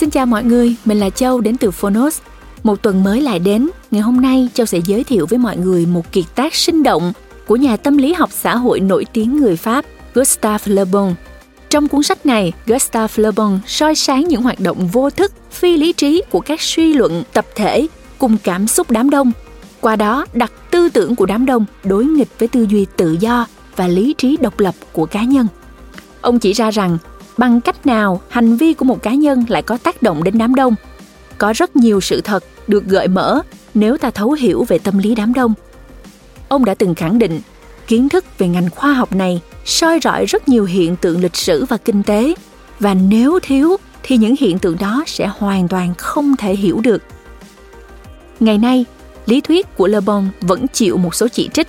Xin chào mọi người, mình là Châu đến từ Phonos. Một tuần mới lại đến, ngày hôm nay Châu sẽ giới thiệu với mọi người một kiệt tác sinh động của nhà tâm lý học xã hội nổi tiếng người Pháp Gustave Le Bon. Trong cuốn sách này, Gustave Le Bon soi sáng những hoạt động vô thức, phi lý trí của các suy luận tập thể cùng cảm xúc đám đông. Qua đó đặt tư tưởng của đám đông đối nghịch với tư duy tự do và lý trí độc lập của cá nhân. Ông chỉ ra rằng bằng cách nào hành vi của một cá nhân lại có tác động đến đám đông. Có rất nhiều sự thật được gợi mở nếu ta thấu hiểu về tâm lý đám đông. Ông đã từng khẳng định kiến thức về ngành khoa học này soi rọi rất nhiều hiện tượng lịch sử và kinh tế và nếu thiếu thì những hiện tượng đó sẽ hoàn toàn không thể hiểu được. Ngày nay, lý thuyết của Le Bon vẫn chịu một số chỉ trích.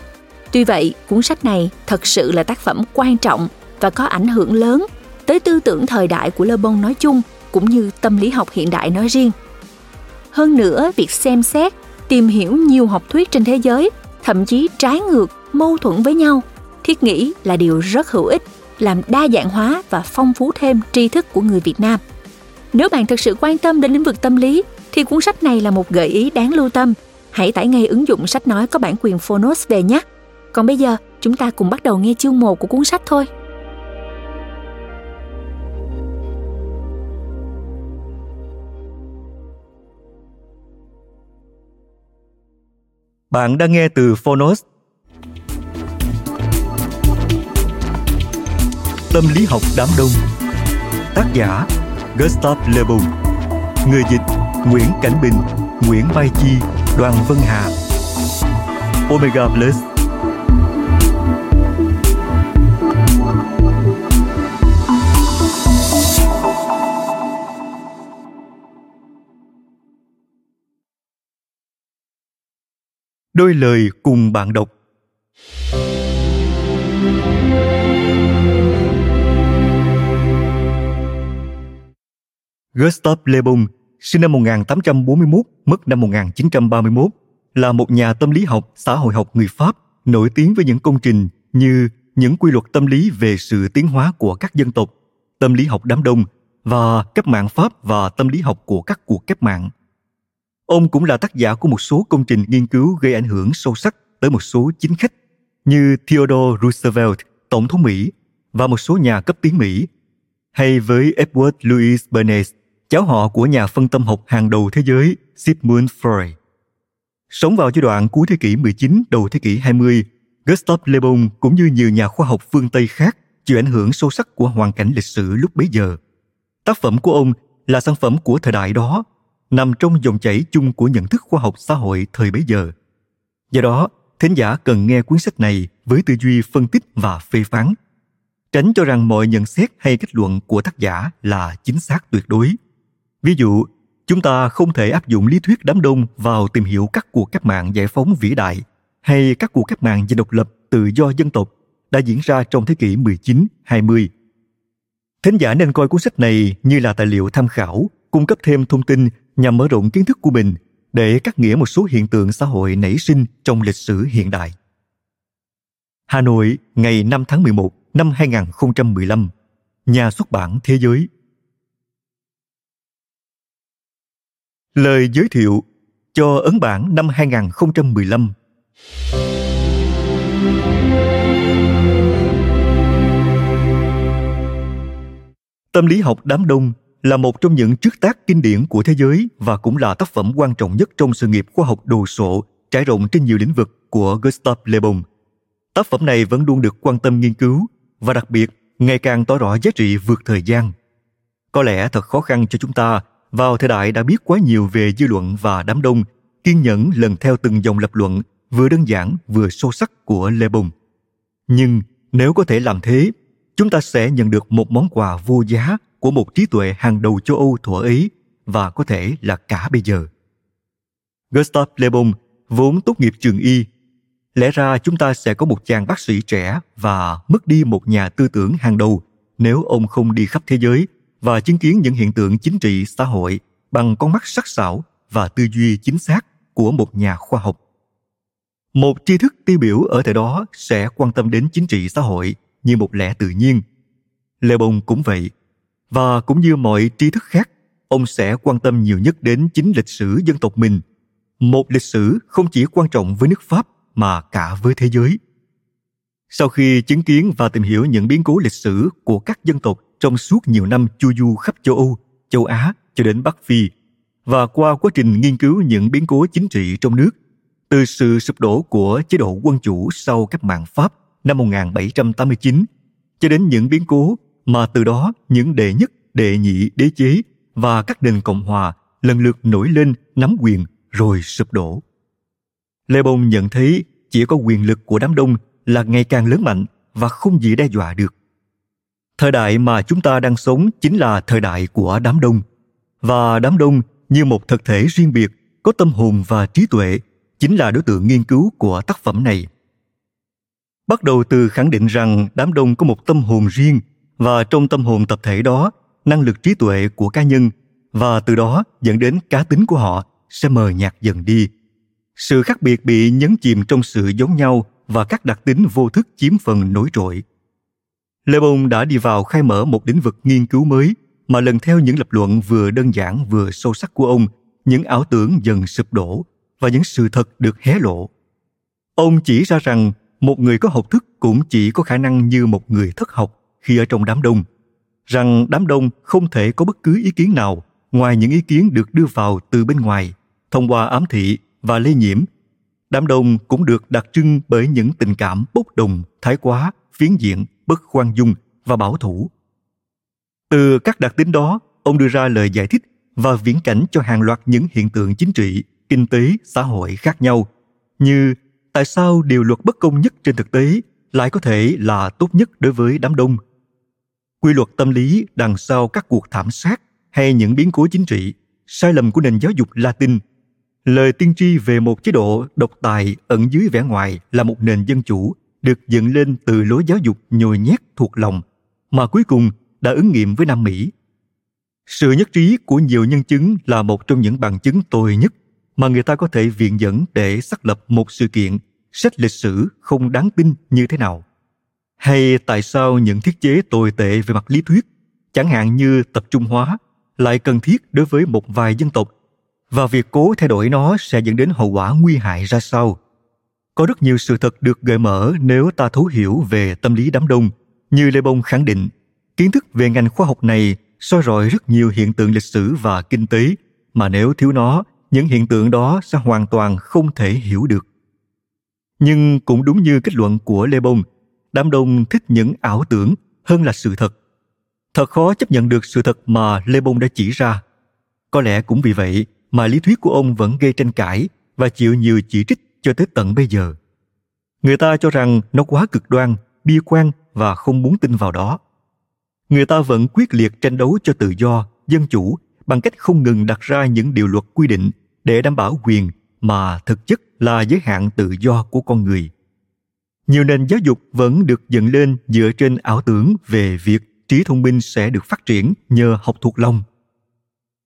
Tuy vậy, cuốn sách này thật sự là tác phẩm quan trọng và có ảnh hưởng lớn tới tư tưởng thời đại của Le Bon nói chung cũng như tâm lý học hiện đại nói riêng. Hơn nữa, việc xem xét, tìm hiểu nhiều học thuyết trên thế giới, thậm chí trái ngược, mâu thuẫn với nhau, thiết nghĩ là điều rất hữu ích, làm đa dạng hóa và phong phú thêm tri thức của người Việt Nam. Nếu bạn thực sự quan tâm đến lĩnh vực tâm lý, thì cuốn sách này là một gợi ý đáng lưu tâm. Hãy tải ngay ứng dụng sách nói có bản quyền Phonos về nhé. Còn bây giờ, chúng ta cùng bắt đầu nghe chương 1 của cuốn sách thôi. Bạn đang nghe từ Phonos. Tâm lý học đám đông. Tác giả Gustav Le Bon Người dịch, Nguyễn Cảnh Bình, Nguyễn Mai Chi, Đoàn Vân Hà. Omega Plus. Đôi lời cùng bạn đọc Gustave Le Bon, sinh năm 1841, mất năm 1931, là một nhà tâm lý học, xã hội học người Pháp, nổi tiếng với những công trình như những quy luật tâm lý về sự tiến hóa của các dân tộc, tâm lý học đám đông và cách mạng Pháp và tâm lý học của các cuộc cách mạng. Ông cũng là tác giả của một số công trình nghiên cứu gây ảnh hưởng sâu sắc tới một số chính khách như Theodore Roosevelt, Tổng thống Mỹ, và một số nhà cấp tiến Mỹ, hay với Edward Louis Bernays, cháu họ của nhà phân tâm học hàng đầu thế giới Sigmund Freud. Sống vào giai đoạn cuối thế kỷ 19, đầu thế kỷ 20, Gustav Le Bon cũng như nhiều nhà khoa học phương Tây khác chịu ảnh hưởng sâu sắc của hoàn cảnh lịch sử lúc bấy giờ. Tác phẩm của ông là sản phẩm của thời đại đó, nằm trong dòng chảy chung của nhận thức khoa học xã hội thời bấy giờ. Do đó, thính giả cần nghe cuốn sách này với tư duy phân tích và phê phán, tránh cho rằng mọi nhận xét hay kết luận của tác giả là chính xác tuyệt đối Ví dụ, chúng ta không thể áp dụng lý thuyết đám đông vào tìm hiểu các cuộc cách mạng giải phóng vĩ đại hay các cuộc cách mạng về độc lập tự do dân tộc đã diễn ra trong thế kỷ 19, 20. Thính giả nên coi cuốn sách này như là tài liệu tham khảo, cung cấp thêm thông tin nhằm mở rộng kiến thức của mình để cắt nghĩa một số hiện tượng xã hội nảy sinh trong lịch sử hiện đại. Hà Nội, ngày 5 tháng 11 năm 2015, Nhà xuất bản Thế giới Lời giới thiệu cho ấn bản năm 2015. Tâm lý học đám đông là một trong những trước tác kinh điển của thế giới và cũng là tác phẩm quan trọng nhất trong sự nghiệp khoa học đồ sộ trải rộng trên nhiều lĩnh vực của Gustav Le Bon. Tác phẩm này vẫn luôn được quan tâm nghiên cứu và đặc biệt ngày càng tỏ rõ giá trị vượt thời gian. Có lẽ thật khó khăn cho chúng ta vào thời đại đã biết quá nhiều về dư luận và đám đông, kiên nhẫn lần theo từng dòng lập luận vừa đơn giản vừa sâu sắc của Lê Bồng. Nhưng nếu có thể làm thế, chúng ta sẽ nhận được một món quà vô giá của một trí tuệ hàng đầu châu Âu thuở ấy và có thể là cả bây giờ. Gustav Le Bon, vốn tốt nghiệp trường y. Lẽ ra chúng ta sẽ có một chàng bác sĩ trẻ và mất đi một nhà tư tưởng hàng đầu nếu ông không đi khắp thế giới và chứng kiến những hiện tượng chính trị, xã hội bằng con mắt sắc sảo và tư duy chính xác của một nhà khoa học một tri thức tiêu biểu ở thời đó sẽ quan tâm đến chính trị, xã hội như một lẽ tự nhiên lê bông cũng vậy và cũng như mọi tri thức khác ông sẽ quan tâm nhiều nhất đến chính lịch sử dân tộc mình. Một lịch sử không chỉ quan trọng với nước Pháp mà cả với thế giới. Sau khi chứng kiến và tìm hiểu những biến cố lịch sử của các dân tộc trong suốt nhiều năm chu du khắp châu Âu, châu Á cho đến Bắc Phi, và qua quá trình nghiên cứu những biến cố chính trị trong nước, từ sự sụp đổ của chế độ quân chủ sau cách mạng Pháp năm 1789 cho đến những biến cố mà từ đó những đệ nhất, đệ nhị đế chế và các nền cộng hòa lần lượt nổi lên nắm quyền rồi sụp đổ. Lê Bông nhận thấy chỉ có quyền lực của đám đông là ngày càng lớn mạnh và không gì đe dọa được. Thời đại mà chúng ta đang sống chính là thời đại của đám đông. Và đám đông như một thực thể riêng biệt, có tâm hồn và trí tuệ, chính là đối tượng nghiên cứu của tác phẩm này. Bắt đầu từ khẳng định rằng đám đông có một tâm hồn riêng và trong tâm hồn tập thể đó, năng lực trí tuệ của cá nhân và từ đó dẫn đến cá tính của họ sẽ mờ nhạt dần đi. Sự khác biệt bị nhấn chìm trong sự giống nhau và các đặc tính vô thức chiếm phần nổi trội. Lê Bông đã đi vào khai mở một lĩnh vực nghiên cứu mới mà lần theo những lập luận vừa đơn giản vừa sâu sắc của ông, những ảo tưởng dần sụp đổ và những sự thật được hé lộ. Ông chỉ ra rằng một người có học thức cũng chỉ có khả năng như một người thất học khi ở trong đám đông, rằng đám đông không thể có bất cứ ý kiến nào ngoài những ý kiến được đưa vào từ bên ngoài thông qua ám thị và lây nhiễm. Đám đông cũng được đặc trưng bởi những tình cảm bốc đồng thái quá phiến diện bất khoan dung và bảo thủ. Từ các đặc tính đó ông đưa ra lời giải thích và viễn cảnh cho hàng loạt những hiện tượng chính trị kinh tế xã hội khác nhau như tại sao điều luật bất công nhất trên thực tế lại có thể là tốt nhất đối với đám đông quy luật tâm lý, đằng sau các cuộc thảm sát hay những biến cố chính trị, sai lầm của nền giáo dục latin lời tiên tri về một chế độ độc tài ẩn dưới vẻ ngoài là một nền dân chủ, được dựng lên từ lối giáo dục nhồi nhét thuộc lòng, mà cuối cùng đã ứng nghiệm với Nam Mỹ. Sự nhất trí của nhiều nhân chứng là một trong những bằng chứng tồi nhất mà người ta có thể viện dẫn để xác lập một sự kiện, sách lịch sử không đáng tin như thế nào. Hay tại sao những thiết chế tồi tệ về mặt lý thuyết, chẳng hạn như tập trung hóa, lại cần thiết đối với một vài dân tộc và việc cố thay đổi nó sẽ dẫn đến hậu quả nguy hại ra sao? Có rất nhiều sự thật được gợi mở nếu ta thấu hiểu về tâm lý đám đông như lê bông khẳng định. Kiến thức về ngành khoa học này soi rọi rất nhiều hiện tượng lịch sử và kinh tế mà nếu thiếu nó những hiện tượng đó sẽ hoàn toàn không thể hiểu được. Nhưng cũng đúng như kết luận của lê bông đám đông thích những ảo tưởng hơn là sự thật thật khó chấp nhận được sự thật mà lê bông đã chỉ ra có lẽ cũng vì vậy mà lý thuyết của ông vẫn gây tranh cãi và chịu nhiều chỉ trích cho tới tận bây giờ. Người ta cho rằng nó quá cực đoan, bi quan và không muốn tin vào đó. Người ta vẫn quyết liệt tranh đấu cho tự do, dân chủ bằng cách không ngừng đặt ra những điều luật quy định để đảm bảo quyền mà thực chất là giới hạn tự do của con người. Nhiều nền giáo dục vẫn được dựng lên dựa trên ảo tưởng về việc trí thông minh sẽ được phát triển nhờ học thuộc lòng.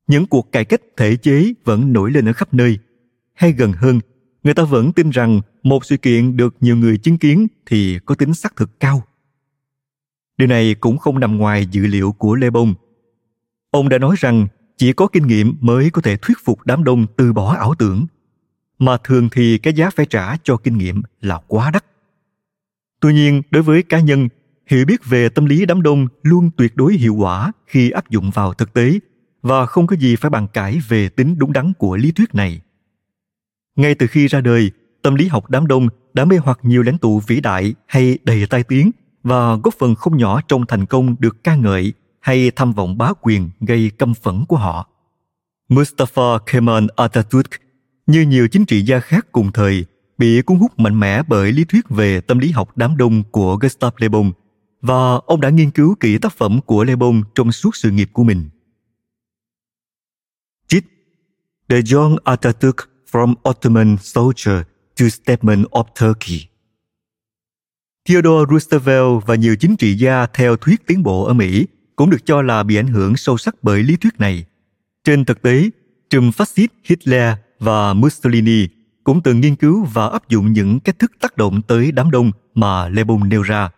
Những cuộc cải cách thể chế vẫn nổi lên ở khắp nơi. Hay gần hơn, người ta vẫn tin rằng một sự kiện được nhiều người chứng kiến thì có tính xác thực cao. Điều này cũng không nằm ngoài dữ liệu của lê bông. Ông đã nói rằng chỉ có kinh nghiệm mới có thể thuyết phục đám đông từ bỏ ảo tưởng, mà thường thì cái giá phải trả cho kinh nghiệm là quá đắt tuy nhiên đối với cá nhân hiểu biết về tâm lý đám đông luôn tuyệt đối hiệu quả khi áp dụng vào thực tế và không có gì phải bàn cãi về tính đúng đắn của lý thuyết này. Ngay từ khi ra đời, tâm lý học đám đông đã mê hoặc nhiều lãnh tụ vĩ đại hay đầy tai tiếng và góp phần không nhỏ trong thành công được ca ngợi hay tham vọng bá quyền gây căm phẫn của họ. Mustafa Kemal Atatürk, như nhiều chính trị gia khác cùng thời, bị cuốn hút mạnh mẽ bởi lý thuyết về tâm lý học đám đông của Gustav Le Bon và ông đã nghiên cứu kỹ tác phẩm của Le Bon trong suốt sự nghiệp của mình. The jong Atatürk from Ottoman Soldier to Statement of Turkey. Theodore Roosevelt và nhiều chính trị gia theo thuyết tiến bộ ở Mỹ cũng được cho là bị ảnh hưởng sâu sắc bởi lý thuyết này. Trên thực tế, trùm phát xít Hitler và Mussolini cũng từng nghiên cứu và áp dụng những cách thức tác động tới đám đông mà Le Bon nêu ra.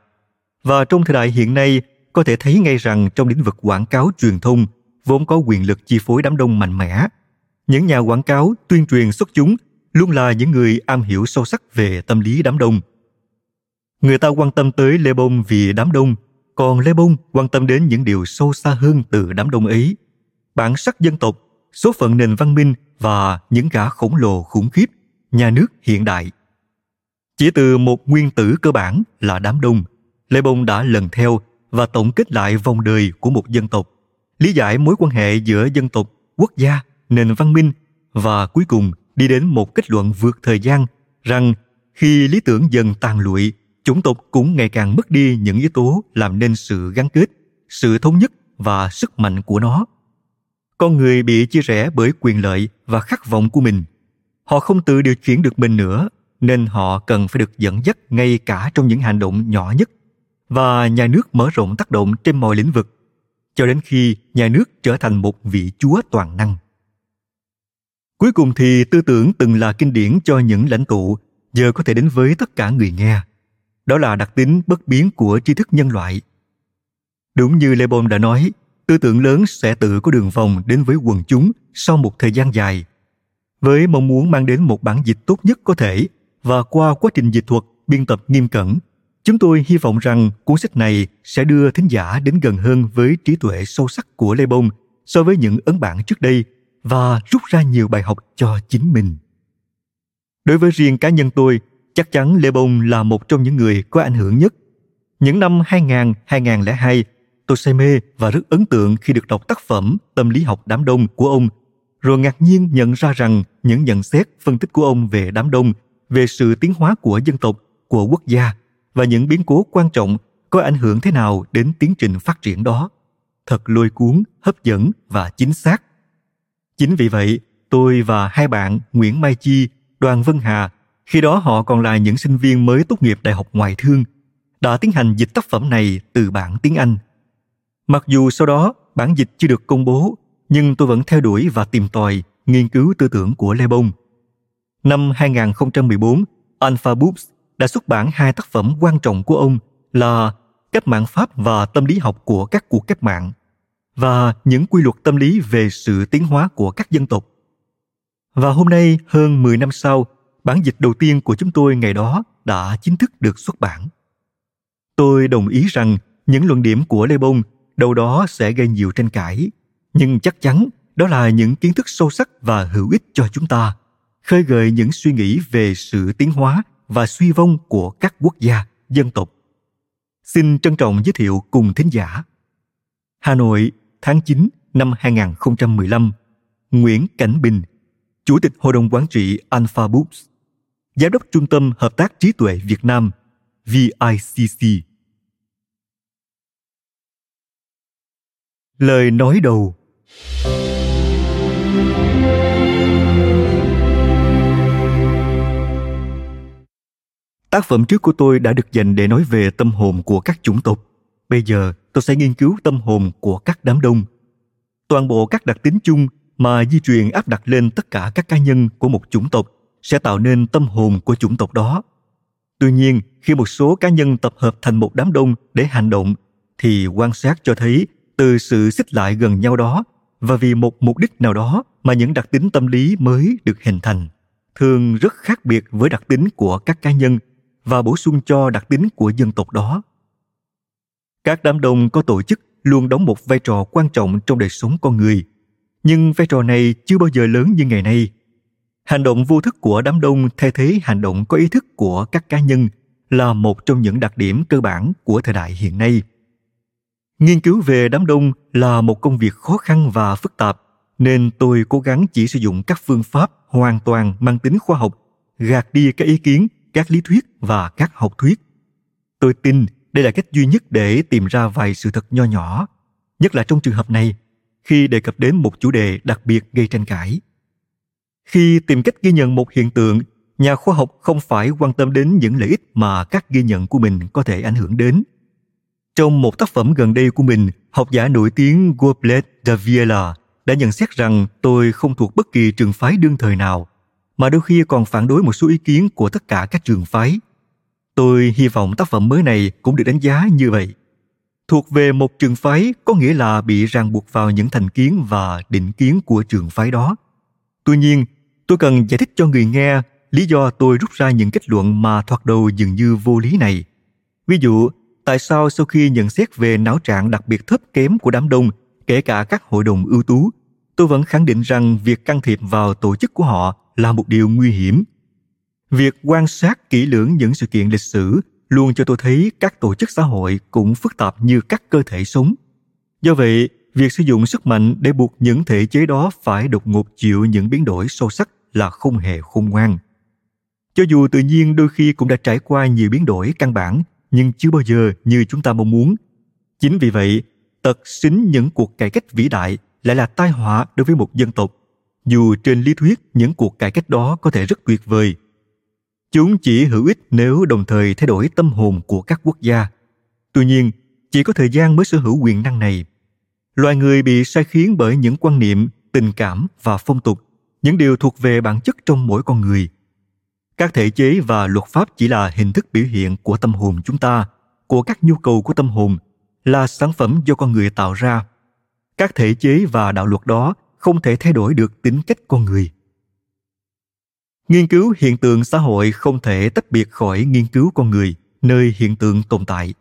Và trong thời đại hiện nay, có thể thấy ngay rằng trong lĩnh vực quảng cáo truyền thông, vốn có quyền lực chi phối đám đông mạnh mẽ. Những nhà quảng cáo, tuyên truyền xuất chúng luôn là những người am hiểu sâu sắc về tâm lý đám đông. Người ta quan tâm tới Lê Bông vì đám đông, còn Lê Bông quan tâm đến những điều sâu xa hơn từ đám đông ấy. Bản sắc dân tộc, số phận nền văn minh và những gã khổng lồ khủng khiếp, nhà nước hiện đại. Chỉ từ một nguyên tử cơ bản là đám đông, Lê Bông đã lần theo và tổng kết lại vòng đời của một dân tộc, lý giải mối quan hệ giữa dân tộc, quốc gia, nền văn minh và cuối cùng đi đến một kết luận vượt thời gian rằng khi lý tưởng dần tàn lụi, chủng tộc cũng ngày càng mất đi những yếu tố làm nên sự gắn kết, sự thống nhất và sức mạnh của nó. Con người bị chia rẽ bởi quyền lợi và khát vọng của mình. Họ không tự điều chuyển được mình nữa, nên họ cần phải được dẫn dắt ngay cả trong những hành động nhỏ nhất. Và nhà nước mở rộng tác động trên mọi lĩnh vực, cho đến khi nhà nước trở thành một vị chúa toàn năng. Cuối cùng thì tư tưởng từng là kinh điển cho những lãnh tụ giờ có thể đến với tất cả người nghe. Đó là đặc tính bất biến của tri thức nhân loại. Đúng như Le Bon đã nói, tư tưởng lớn sẽ tự có đường vòng đến với quần chúng sau một thời gian dài. Với mong muốn mang đến một bản dịch tốt nhất có thể và qua quá trình dịch thuật, biên tập nghiêm cẩn, chúng tôi hy vọng rằng cuốn sách này sẽ đưa thính giả đến gần hơn với trí tuệ sâu sắc của Lê Bông so với những ấn bản trước đây và rút ra nhiều bài học cho chính mình. Đối với riêng cá nhân tôi, chắc chắn Lê Bông là một trong những người có ảnh hưởng nhất. Những năm 2000-2002, tôi say mê và rất ấn tượng khi được đọc tác phẩm Tâm lý học đám đông của ông, rồi ngạc nhiên nhận ra rằng những nhận xét, phân tích của ông về đám đông, về sự tiến hóa của dân tộc, của quốc gia và những biến cố quan trọng có ảnh hưởng thế nào đến tiến trình phát triển đó. Thật lôi cuốn, hấp dẫn và chính xác Chính vì vậy, tôi và hai bạn Nguyễn Mai Chi, Đoàn Vân Hà, khi đó họ còn là những sinh viên mới tốt nghiệp Đại học Ngoại thương, đã tiến hành dịch tác phẩm này từ bản tiếng Anh. Mặc dù sau đó bản dịch chưa được công bố, nhưng tôi vẫn theo đuổi và tìm tòi nghiên cứu tư tưởng của Le Bon. Năm 2014, Alpha Books đã xuất bản hai tác phẩm quan trọng của ông là Cách mạng Pháp và Tâm lý học của các cuộc cách mạng và những quy luật tâm lý về sự tiến hóa của các dân tộc. Và hôm nay, hơn 10 năm sau, bản dịch đầu tiên của chúng tôi ngày đó đã chính thức được xuất bản. Tôi đồng ý rằng những luận điểm của Lê Bông đâu đó sẽ gây nhiều tranh cãi, nhưng chắc chắn đó là những kiến thức sâu sắc và hữu ích cho chúng ta, khơi gợi những suy nghĩ về sự tiến hóa và suy vong của các quốc gia, dân tộc. Xin trân trọng giới thiệu cùng thính giả. Hà Nội, tháng 9 năm 2015, Nguyễn Cảnh Bình, Chủ tịch Hội đồng Quản trị Alpha Books, Giám đốc Trung tâm Hợp tác Trí tuệ Việt Nam, VICC. Lời nói đầu Tác phẩm trước của tôi đã được dành để nói về tâm hồn của các chủng tộc. Bây giờ tôi sẽ nghiên cứu tâm hồn của các đám đông. Toàn bộ các đặc tính chung mà di truyền áp đặt lên tất cả các cá nhân của một chủng tộc sẽ tạo nên tâm hồn của chủng tộc đó. Tuy nhiên, khi một số cá nhân tập hợp thành một đám đông để hành động, thì quan sát cho thấy từ sự xích lại gần nhau đó và vì một mục đích nào đó mà những đặc tính tâm lý mới được hình thành, thường rất khác biệt với đặc tính của các cá nhân và bổ sung cho đặc tính của dân tộc đó. Các đám đông có tổ chức luôn đóng một vai trò quan trọng trong đời sống con người, nhưng vai trò này chưa bao giờ lớn như ngày nay. Hành động vô thức của đám đông thay thế hành động có ý thức của các cá nhân là một trong những đặc điểm cơ bản của thời đại hiện nay nghiên cứu về đám đông là một công việc khó khăn và phức tạp nên tôi cố gắng chỉ sử dụng các phương pháp hoàn toàn mang tính khoa học gạt đi các ý kiến các lý thuyết và các học thuyết tôi tin đây là cách duy nhất để tìm ra vài sự thật nho nhỏ, nhất là trong trường hợp này, khi đề cập đến một chủ đề đặc biệt gây tranh cãi. Khi tìm cách ghi nhận một hiện tượng, nhà khoa học không phải quan tâm đến những lợi ích mà các ghi nhận của mình có thể ảnh hưởng đến. Trong một tác phẩm gần đây của mình, học giả nổi tiếng Goblet Daviela đã nhận xét rằng tôi không thuộc bất kỳ trường phái đương thời nào, mà đôi khi còn phản đối một số ý kiến của tất cả các trường phái. Tôi hy vọng tác phẩm mới này cũng được đánh giá như vậy. thuộc về một trường phái có nghĩa là bị ràng buộc vào những thành kiến và định kiến của trường phái đó. Tuy nhiên tôi cần giải thích cho người nghe lý do tôi rút ra những kết luận mà thoạt đầu dường như vô lý này. Ví dụ tại sao sau khi nhận xét về não trạng đặc biệt thấp kém của đám đông, kể cả các hội đồng ưu tú, tôi vẫn khẳng định rằng việc can thiệp vào tổ chức của họ là một điều nguy hiểm. Việc quan sát kỹ lưỡng những sự kiện lịch sử luôn cho tôi thấy các tổ chức xã hội cũng phức tạp như các cơ thể sống. Do vậy, việc sử dụng sức mạnh để buộc những thể chế đó phải đột ngột chịu những biến đổi sâu sắc là không hề khôn ngoan. Cho dù tự nhiên đôi khi cũng đã trải qua nhiều biến đổi căn bản nhưng chưa bao giờ như chúng ta mong muốn. Chính vì vậy, tật xính những cuộc cải cách vĩ đại lại là tai họa đối với một dân tộc. Dù trên lý thuyết, những cuộc cải cách đó có thể rất tuyệt vời. Chúng chỉ hữu ích nếu đồng thời thay đổi tâm hồn của các quốc gia. Tuy nhiên, chỉ có thời gian mới sở hữu quyền năng này. Loài người bị sai khiến bởi những quan niệm, tình cảm và phong tục, những điều thuộc về bản chất trong mỗi con người các thể chế và luật pháp chỉ là hình thức biểu hiện của tâm hồn chúng ta, của các nhu cầu của tâm hồn, là sản phẩm do con người tạo ra. Các thể chế và đạo luật đó không thể thay đổi được tính cách con người. Nghiên cứu hiện tượng xã hội không thể tách biệt khỏi nghiên cứu con người, nơi hiện tượng tồn tại.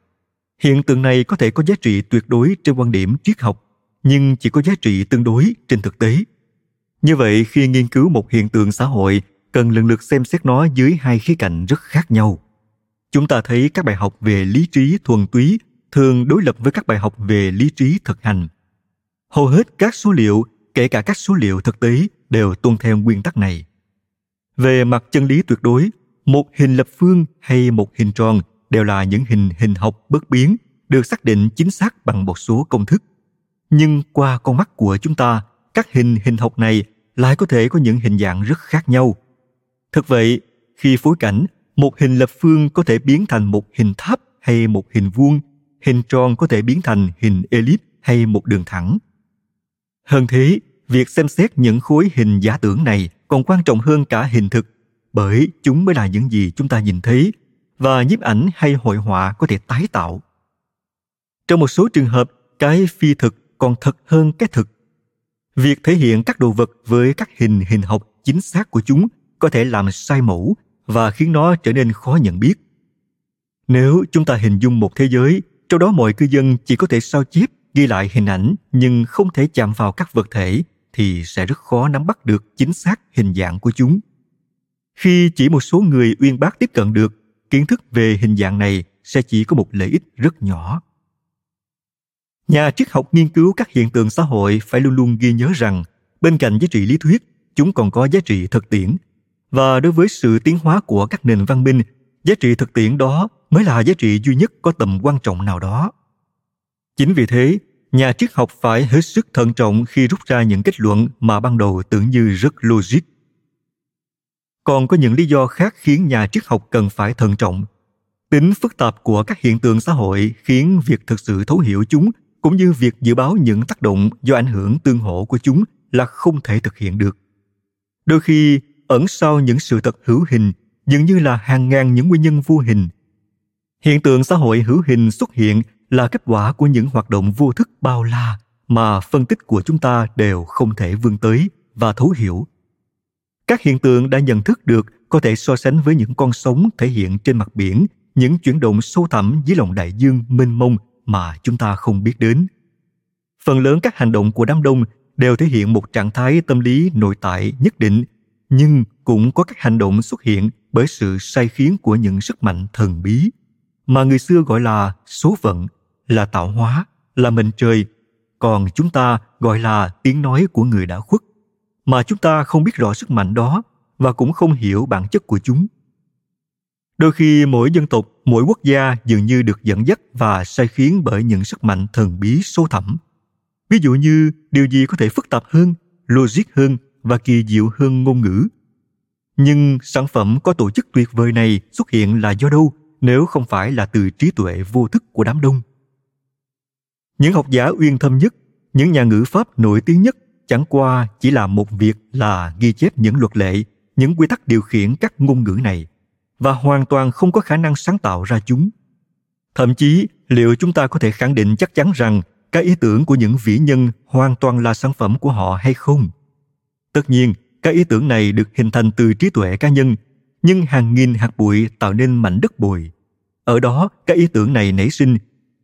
Hiện tượng này có thể có giá trị tuyệt đối trên quan điểm triết học, nhưng chỉ có giá trị tương đối trên thực tế. Như vậy, khi nghiên cứu một hiện tượng xã hội cần lần lượt xem xét nó dưới hai khía cạnh rất khác nhau. Chúng ta thấy các bài học về lý trí thuần túy thường đối lập với các bài học về lý trí thực hành. Hầu hết các số liệu, kể cả các số liệu thực tế, đều tuân theo nguyên tắc này. Về mặt chân lý tuyệt đối, một hình lập phương hay một hình tròn đều là những hình hình học bất biến, được xác định chính xác bằng một số công thức. Nhưng qua con mắt của chúng ta, các hình hình học này lại có thể có những hình dạng rất khác nhau thực vậy, khi phối cảnh, một hình lập phương có thể biến thành một hình tháp hay một hình vuông, hình tròn có thể biến thành hình elip hay một đường thẳng. Hơn thế, việc xem xét những khối hình giả tưởng này còn quan trọng hơn cả hình thực, bởi chúng mới là những gì chúng ta nhìn thấy và nhiếp ảnh hay hội họa có thể tái tạo. Trong một số trường hợp, cái phi thực còn thật hơn cái thực. Việc thể hiện các đồ vật với các hình hình học chính xác của chúng có thể làm sai mẫu và khiến nó trở nên khó nhận biết. Nếu chúng ta hình dung một thế giới, trong đó mọi cư dân chỉ có thể sao chép, ghi lại hình ảnh nhưng không thể chạm vào các vật thể thì sẽ rất khó nắm bắt được chính xác hình dạng của chúng. Khi chỉ một số người uyên bác tiếp cận được, kiến thức về hình dạng này sẽ chỉ có một lợi ích rất nhỏ. Nhà triết học nghiên cứu các hiện tượng xã hội phải luôn luôn ghi nhớ rằng bên cạnh giá trị lý thuyết, chúng còn có giá trị thực tiễn và đối với sự tiến hóa của các nền văn minh, giá trị thực tiễn đó mới là giá trị duy nhất có tầm quan trọng nào đó. Chính vì thế, nhà triết học phải hết sức thận trọng khi rút ra những kết luận mà ban đầu tưởng như rất logic. Còn có những lý do khác khiến nhà triết học cần phải thận trọng. Tính phức tạp của các hiện tượng xã hội khiến việc thực sự thấu hiểu chúng cũng như việc dự báo những tác động do ảnh hưởng tương hỗ của chúng là không thể thực hiện được. Đôi khi ẩn sau những sự thật hữu hình, dường như là hàng ngàn những nguyên nhân vô hình. Hiện tượng xã hội hữu hình xuất hiện là kết quả của những hoạt động vô thức bao la mà phân tích của chúng ta đều không thể vươn tới và thấu hiểu. Các hiện tượng đã nhận thức được có thể so sánh với những con sóng thể hiện trên mặt biển, những chuyển động sâu thẳm dưới lòng đại dương mênh mông mà chúng ta không biết đến. Phần lớn các hành động của đám đông đều thể hiện một trạng thái tâm lý nội tại nhất định nhưng cũng có các hành động xuất hiện bởi sự sai khiến của những sức mạnh thần bí. Mà người xưa gọi là số phận, là tạo hóa, là mệnh trời. Còn chúng ta gọi là tiếng nói của người đã khuất. Mà chúng ta không biết rõ sức mạnh đó và cũng không hiểu bản chất của chúng. Đôi khi mỗi dân tộc, mỗi quốc gia dường như được dẫn dắt và sai khiến bởi những sức mạnh thần bí sâu thẳm. Ví dụ như điều gì có thể phức tạp hơn, logic hơn và kỳ diệu hơn ngôn ngữ. Nhưng sản phẩm có tổ chức tuyệt vời này xuất hiện là do đâu, nếu không phải là từ trí tuệ vô thức của đám đông? Những học giả uyên thâm nhất, những nhà ngữ pháp nổi tiếng nhất, chẳng qua chỉ là một việc là ghi chép những luật lệ, những quy tắc điều khiển các ngôn ngữ này, và hoàn toàn không có khả năng sáng tạo ra chúng. Thậm chí, liệu chúng ta có thể khẳng định chắc chắn rằng các ý tưởng của những vĩ nhân hoàn toàn là sản phẩm của họ hay không? Tất nhiên, các ý tưởng này được hình thành từ trí tuệ cá nhân, nhưng hàng nghìn hạt bụi tạo nên mảnh đất bồi. Ở đó, các ý tưởng này nảy sinh.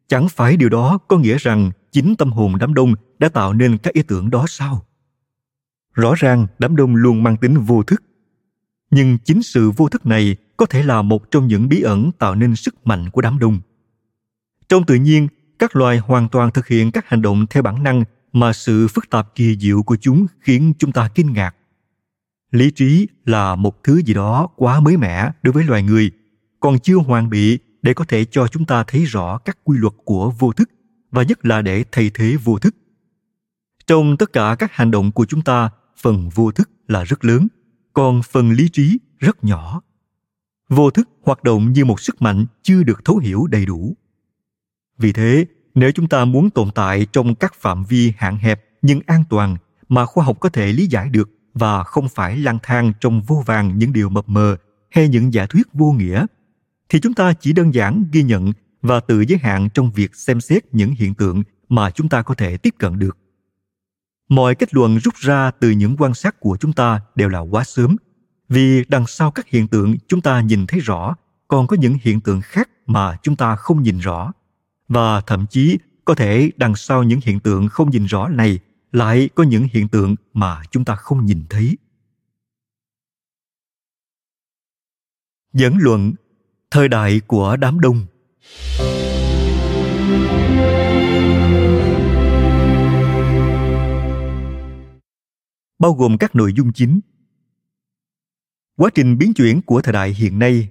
Chẳng phải điều đó có nghĩa rằng chính tâm hồn đám đông đã tạo nên các ý tưởng đó sao? Rõ ràng, đám đông luôn mang tính vô thức. Nhưng chính sự vô thức này có thể là một trong những bí ẩn tạo nên sức mạnh của đám đông. Trong tự nhiên, các loài hoàn toàn thực hiện các hành động theo bản năng mà sự phức tạp kỳ diệu của chúng khiến chúng ta kinh ngạc. Lý trí là một thứ gì đó quá mới mẻ đối với loài người, còn chưa hoàn bị để có thể cho chúng ta thấy rõ các quy luật của vô thức, và nhất là để thay thế vô thức. Trong tất cả các hành động của chúng ta, phần vô thức là rất lớn, còn phần lý trí rất nhỏ. Vô thức hoạt động như một sức mạnh chưa được thấu hiểu đầy đủ. Vì thế nếu chúng ta muốn tồn tại trong các phạm vi hạn hẹp nhưng an toàn mà khoa học có thể lý giải được và không phải lang thang trong vô vàng những điều mập mờ hay những giả thuyết vô nghĩa, thì chúng ta chỉ đơn giản ghi nhận và tự giới hạn trong việc xem xét những hiện tượng mà chúng ta có thể tiếp cận được. Mọi kết luận rút ra từ những quan sát của chúng ta đều là quá sớm, vì đằng sau các hiện tượng chúng ta nhìn thấy rõ, còn có những hiện tượng khác mà chúng ta không nhìn rõ và thậm chí có thể đằng sau những hiện tượng không nhìn rõ này lại có những hiện tượng mà chúng ta không nhìn thấy. Dẫn luận, thời đại của đám đông. Bao gồm các nội dung chính. Quá trình biến chuyển của thời đại hiện nay.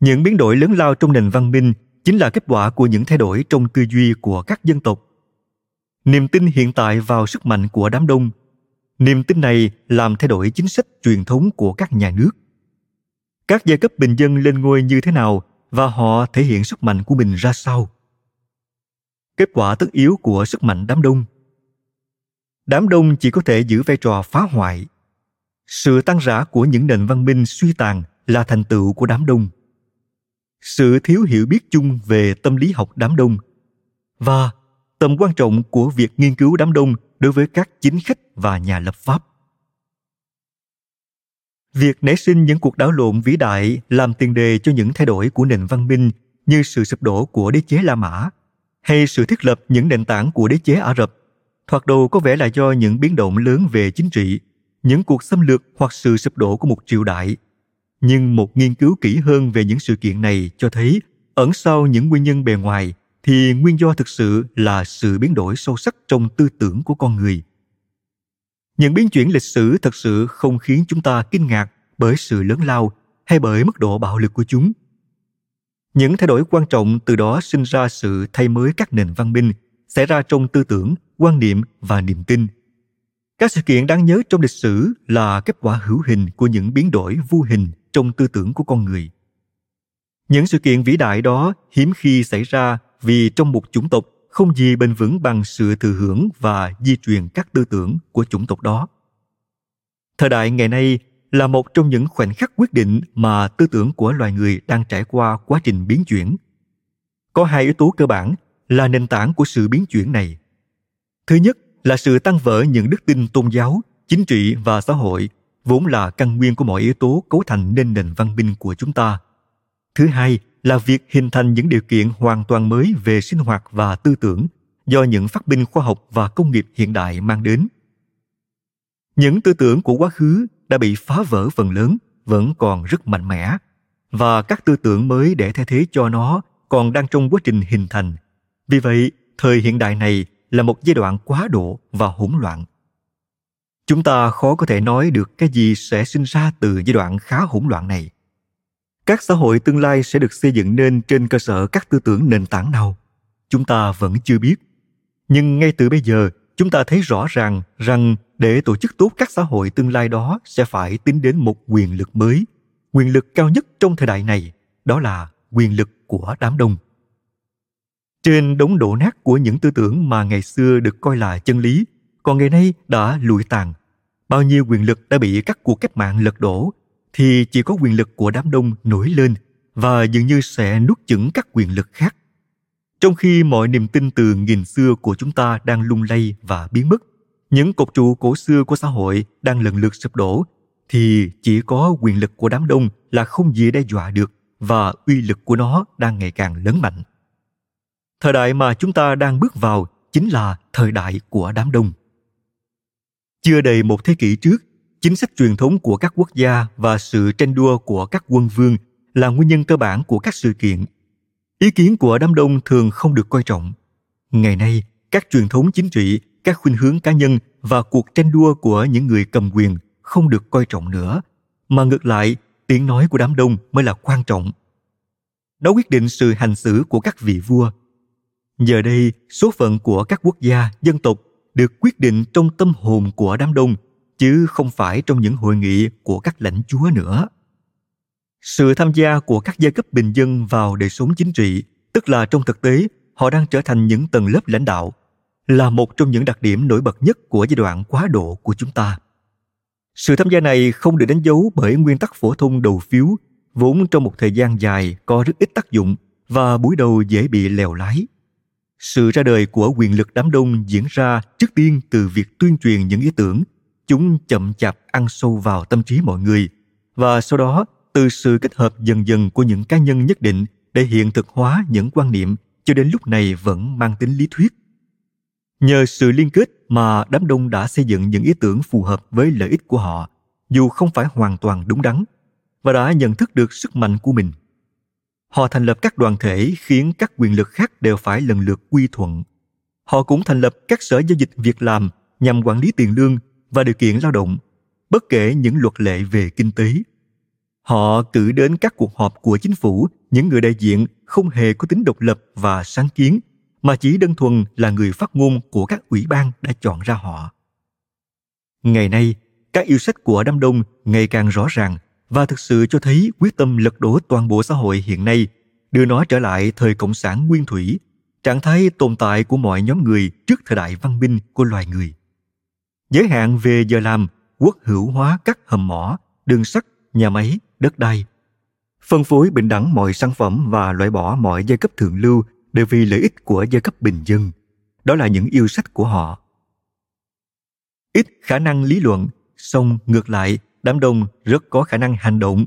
Những biến đổi lớn lao trong nền văn minh chính là kết quả của những thay đổi trong tư duy của các dân tộc. Niềm tin hiện tại vào sức mạnh của đám đông. Niềm tin này làm thay đổi chính sách truyền thống của các nhà nước. Các giai cấp bình dân lên ngôi như thế nào và họ thể hiện sức mạnh của mình ra sao? Kết quả tất yếu của sức mạnh đám đông. Đám đông chỉ có thể giữ vai trò phá hoại. Sự tăng rã của những nền văn minh suy tàn là thành tựu của đám đông sự thiếu hiểu biết chung về tâm lý học đám đông và tầm quan trọng của việc nghiên cứu đám đông đối với các chính khách và nhà lập pháp. Việc nảy sinh những cuộc đảo lộn vĩ đại làm tiền đề cho những thay đổi của nền văn minh như sự sụp đổ của đế chế la mã hay sự thiết lập những nền tảng của đế chế ả rập, thoạt đầu có vẻ là do những biến động lớn về chính trị, những cuộc xâm lược hoặc sự sụp đổ của một triều đại nhưng một nghiên cứu kỹ hơn về những sự kiện này cho thấy, ẩn sau những nguyên nhân bề ngoài, thì nguyên do thực sự là sự biến đổi sâu sắc trong tư tưởng của con người. Những biến chuyển lịch sử thật sự không khiến chúng ta kinh ngạc bởi sự lớn lao hay bởi mức độ bạo lực của chúng. Những thay đổi quan trọng từ đó sinh ra sự thay mới các nền văn minh, xảy ra trong tư tưởng, quan niệm và niềm tin. Các sự kiện đáng nhớ trong lịch sử là kết quả hữu hình của những biến đổi vô hình trong tư tưởng của con người. Những sự kiện vĩ đại đó hiếm khi xảy ra vì trong một chủng tộc không gì bền vững bằng sự thừa hưởng và di truyền các tư tưởng của chủng tộc đó. Thời đại ngày nay là một trong những khoảnh khắc quyết định mà tư tưởng của loài người đang trải qua quá trình biến chuyển. Có hai yếu tố cơ bản là nền tảng của sự biến chuyển này. Thứ nhất là sự tăng vỡ những đức tin tôn giáo, chính trị và xã hội vốn là căn nguyên của mọi yếu tố cấu thành nên nền văn minh của chúng ta. Thứ hai là việc hình thành những điều kiện hoàn toàn mới về sinh hoạt và tư tưởng do những phát minh khoa học và công nghiệp hiện đại mang đến. Những tư tưởng của quá khứ đã bị phá vỡ phần lớn, vẫn còn rất mạnh mẽ, và các tư tưởng mới để thay thế cho nó còn đang trong quá trình hình thành. Vì vậy, thời hiện đại này là một giai đoạn quá độ và hỗn loạn chúng ta khó có thể nói được cái gì sẽ sinh ra từ giai đoạn khá hỗn loạn này. Các xã hội tương lai sẽ được xây dựng nên trên cơ sở các tư tưởng nền tảng nào? Chúng ta vẫn chưa biết. Nhưng ngay từ bây giờ, chúng ta thấy rõ ràng rằng để tổ chức tốt các xã hội tương lai đó sẽ phải tính đến một quyền lực mới. Quyền lực cao nhất trong thời đại này, đó là quyền lực của đám đông. Trên đống đổ nát của những tư tưởng mà ngày xưa được coi là chân lý còn ngày nay đã lụi tàn. Bao nhiêu quyền lực đã bị các cuộc cách mạng lật đổ, thì chỉ có quyền lực của đám đông nổi lên và dường như sẽ nuốt chửng các quyền lực khác. Trong khi mọi niềm tin từ nghìn xưa của chúng ta đang lung lay và biến mất, những cột trụ cổ xưa của xã hội đang lần lượt sụp đổ, thì chỉ có quyền lực của đám đông là không gì đe dọa được và uy lực của nó đang ngày càng lớn mạnh. Thời đại mà chúng ta đang bước vào chính là thời đại của đám đông chưa đầy một thế kỷ trước, chính sách truyền thống của các quốc gia và sự tranh đua của các quân vương là nguyên nhân cơ bản của các sự kiện. Ý kiến của đám đông thường không được coi trọng. Ngày nay, các truyền thống chính trị, các khuynh hướng cá nhân và cuộc tranh đua của những người cầm quyền không được coi trọng nữa. Mà ngược lại, tiếng nói của đám đông mới là quan trọng. Nó quyết định sự hành xử của các vị vua. Giờ đây, số phận của các quốc gia, dân tộc được quyết định trong tâm hồn của đám đông, chứ không phải trong những hội nghị của các lãnh chúa nữa. Sự tham gia của các giai cấp bình dân vào đời sống chính trị, tức là trong thực tế, họ đang trở thành những tầng lớp lãnh đạo, là một trong những đặc điểm nổi bật nhất của giai đoạn quá độ của chúng ta. Sự tham gia này không được đánh dấu bởi nguyên tắc phổ thông đầu phiếu, vốn trong một thời gian dài có rất ít tác dụng và buổi đầu dễ bị lèo lái sự ra đời của quyền lực đám đông diễn ra trước tiên từ việc tuyên truyền những ý tưởng chúng chậm chạp ăn sâu vào tâm trí mọi người, và sau đó, từ sự kết hợp dần dần của những cá nhân nhất định để hiện thực hóa những quan niệm, cho đến lúc này vẫn mang tính lý thuyết. Nhờ sự liên kết mà đám đông đã xây dựng những ý tưởng phù hợp với lợi ích của họ, dù không phải hoàn toàn đúng đắn, và đã nhận thức được sức mạnh của mình họ thành lập các đoàn thể khiến các quyền lực khác đều phải lần lượt quy thuận. Họ cũng thành lập các sở giao dịch việc làm nhằm quản lý tiền lương và điều kiện lao động, bất kể những luật lệ về kinh tế. Họ cử đến các cuộc họp của chính phủ, những người đại diện không hề có tính độc lập và sáng kiến, mà chỉ đơn thuần là người phát ngôn của các ủy ban đã chọn ra họ. Ngày nay, các yêu sách của đám đông ngày càng rõ ràng và thực sự cho thấy quyết tâm lật đổ toàn bộ xã hội hiện nay, đưa nó trở lại thời cộng sản nguyên thủy, trạng thái tồn tại của mọi nhóm người trước thời đại văn minh của loài người. Giới hạn về giờ làm, quốc hữu hóa các hầm mỏ, đường sắt, nhà máy, đất đai. Phân phối bình đẳng mọi sản phẩm và loại bỏ mọi giai cấp thượng lưu đều vì lợi ích của giai cấp bình dân. Đó là những yêu sách của họ. Ít khả năng lý luận, song ngược lại đám đông rất có khả năng hành động.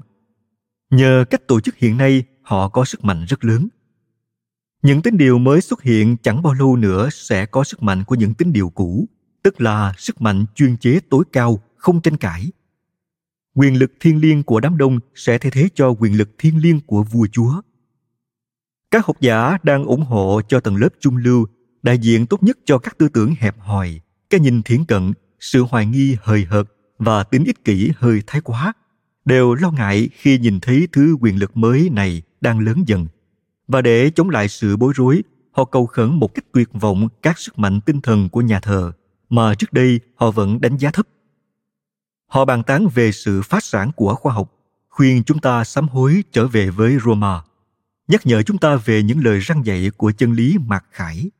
Nhờ cách tổ chức hiện nay, họ có sức mạnh rất lớn. Những tín điều mới xuất hiện chẳng bao lâu nữa sẽ có sức mạnh của những tín điều cũ, tức là sức mạnh chuyên chế tối cao, không tranh cãi. Quyền lực thiên liêng của đám đông sẽ thay thế cho quyền lực thiên liêng của vua chúa. Các học giả đang ủng hộ cho tầng lớp trung lưu, đại diện tốt nhất cho các tư tưởng hẹp hòi, cái nhìn thiển cận, sự hoài nghi hời hợt và tính ích kỷ hơi thái quá, đều lo ngại khi nhìn thấy thứ quyền lực mới này đang lớn dần. Và để chống lại sự bối rối, họ cầu khẩn một cách tuyệt vọng các sức mạnh tinh thần của nhà thờ, mà trước đây họ vẫn đánh giá thấp. Họ bàn tán về sự phát sản của khoa học, khuyên chúng ta sám hối trở về với roma, nhắc nhở chúng ta về những lời răng dạy của chân lý mạc khải.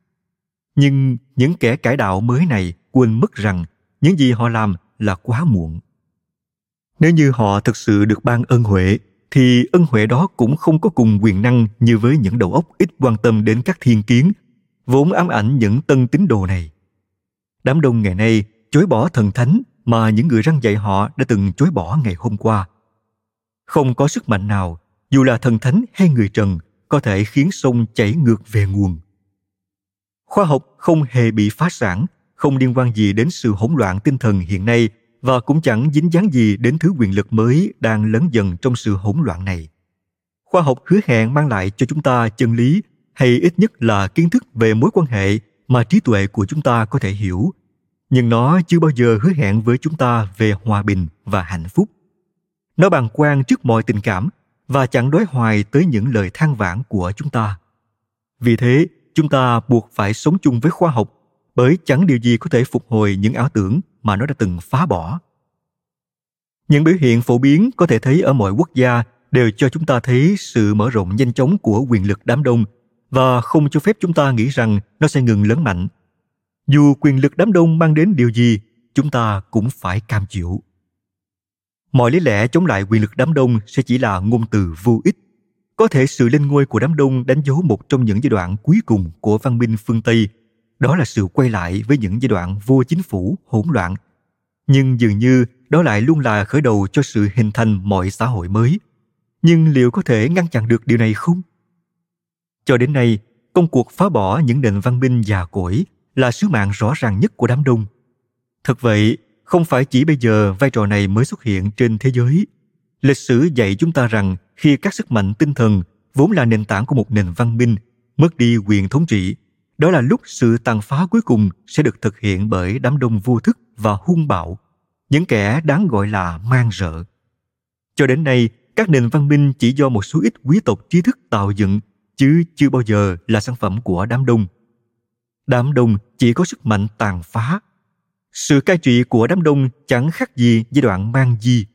Nhưng những kẻ cải đạo mới này quên mất rằng những gì họ làm là quá muộn. Nếu như họ thực sự được ban ân huệ, thì ân huệ đó cũng không có cùng quyền năng như với những đầu óc ít quan tâm đến các thiên kiến, vốn ám ảnh những tân tín đồ này. Đám đông ngày nay chối bỏ thần thánh mà những người răng dạy họ đã từng chối bỏ ngày hôm qua. Không có sức mạnh nào, dù là thần thánh hay người trần, có thể khiến sông chảy ngược về nguồn. Khoa học không hề bị phá sản không liên quan gì đến sự hỗn loạn tinh thần hiện nay và cũng chẳng dính dáng gì đến thứ quyền lực mới đang lớn dần trong sự hỗn loạn này. Khoa học hứa hẹn mang lại cho chúng ta chân lý, hay ít nhất là kiến thức về mối quan hệ mà trí tuệ của chúng ta có thể hiểu. Nhưng nó chưa bao giờ hứa hẹn với chúng ta về hòa bình và hạnh phúc. Nó bàng quan trước mọi tình cảm và chẳng đối hoài tới những lời than vãn của chúng ta. Vì thế, chúng ta buộc phải sống chung với khoa học bởi chẳng điều gì có thể phục hồi những ảo tưởng mà nó đã từng phá bỏ. Những biểu hiện phổ biến có thể thấy ở mọi quốc gia đều cho chúng ta thấy sự mở rộng nhanh chóng của quyền lực đám đông và không cho phép chúng ta nghĩ rằng nó sẽ ngừng lớn mạnh. Dù quyền lực đám đông mang đến điều gì, chúng ta cũng phải cam chịu. Mọi lý lẽ chống lại quyền lực đám đông sẽ chỉ là ngôn từ vô ích. Có thể sự lên ngôi của đám đông đánh dấu một trong những giai đoạn cuối cùng của văn minh phương Tây. Đó là sự quay lại với những giai đoạn vô chính phủ, hỗn loạn. Nhưng dường như đó lại luôn là khởi đầu cho sự hình thành mọi xã hội mới. Nhưng liệu có thể ngăn chặn được điều này không? Cho đến nay, công cuộc phá bỏ những nền văn minh già cỗi là sứ mạng rõ ràng nhất của đám đông. Thật vậy, không phải chỉ bây giờ vai trò này mới xuất hiện trên thế giới. Lịch sử dạy chúng ta rằng khi các sức mạnh tinh thần vốn là nền tảng của một nền văn minh mất đi quyền thống trị đó là lúc sự tàn phá cuối cùng sẽ được thực hiện bởi đám đông vô thức và hung bạo, những kẻ đáng gọi là mang rợ. Cho đến nay, các nền văn minh chỉ do một số ít quý tộc trí thức tạo dựng, chứ chưa bao giờ là sản phẩm của đám đông. Đám đông chỉ có sức mạnh tàn phá. Sự cai trị của đám đông chẳng khác gì giai đoạn mang di.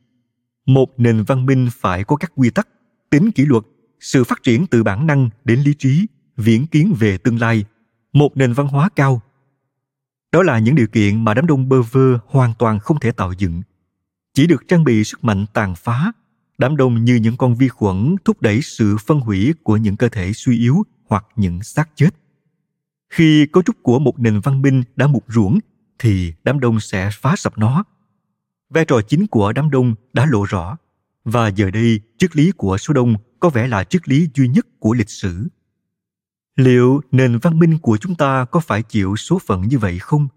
Một nền văn minh phải có các quy tắc, tính kỷ luật, sự phát triển từ bản năng đến lý trí, viễn kiến về tương lai một nền văn hóa cao. Đó là những điều kiện mà đám đông bơ vơ hoàn toàn không thể tạo dựng. Chỉ được trang bị sức mạnh tàn phá, đám đông như những con vi khuẩn thúc đẩy sự phân hủy của những cơ thể suy yếu hoặc những xác chết. Khi cấu trúc của một nền văn minh đã mục ruỗng thì đám đông sẽ phá sập nó. Vai trò chính của đám đông đã lộ rõ, và giờ đây triết lý của số đông có vẻ là triết lý duy nhất của lịch sử liệu nền văn minh của chúng ta có phải chịu số phận như vậy không?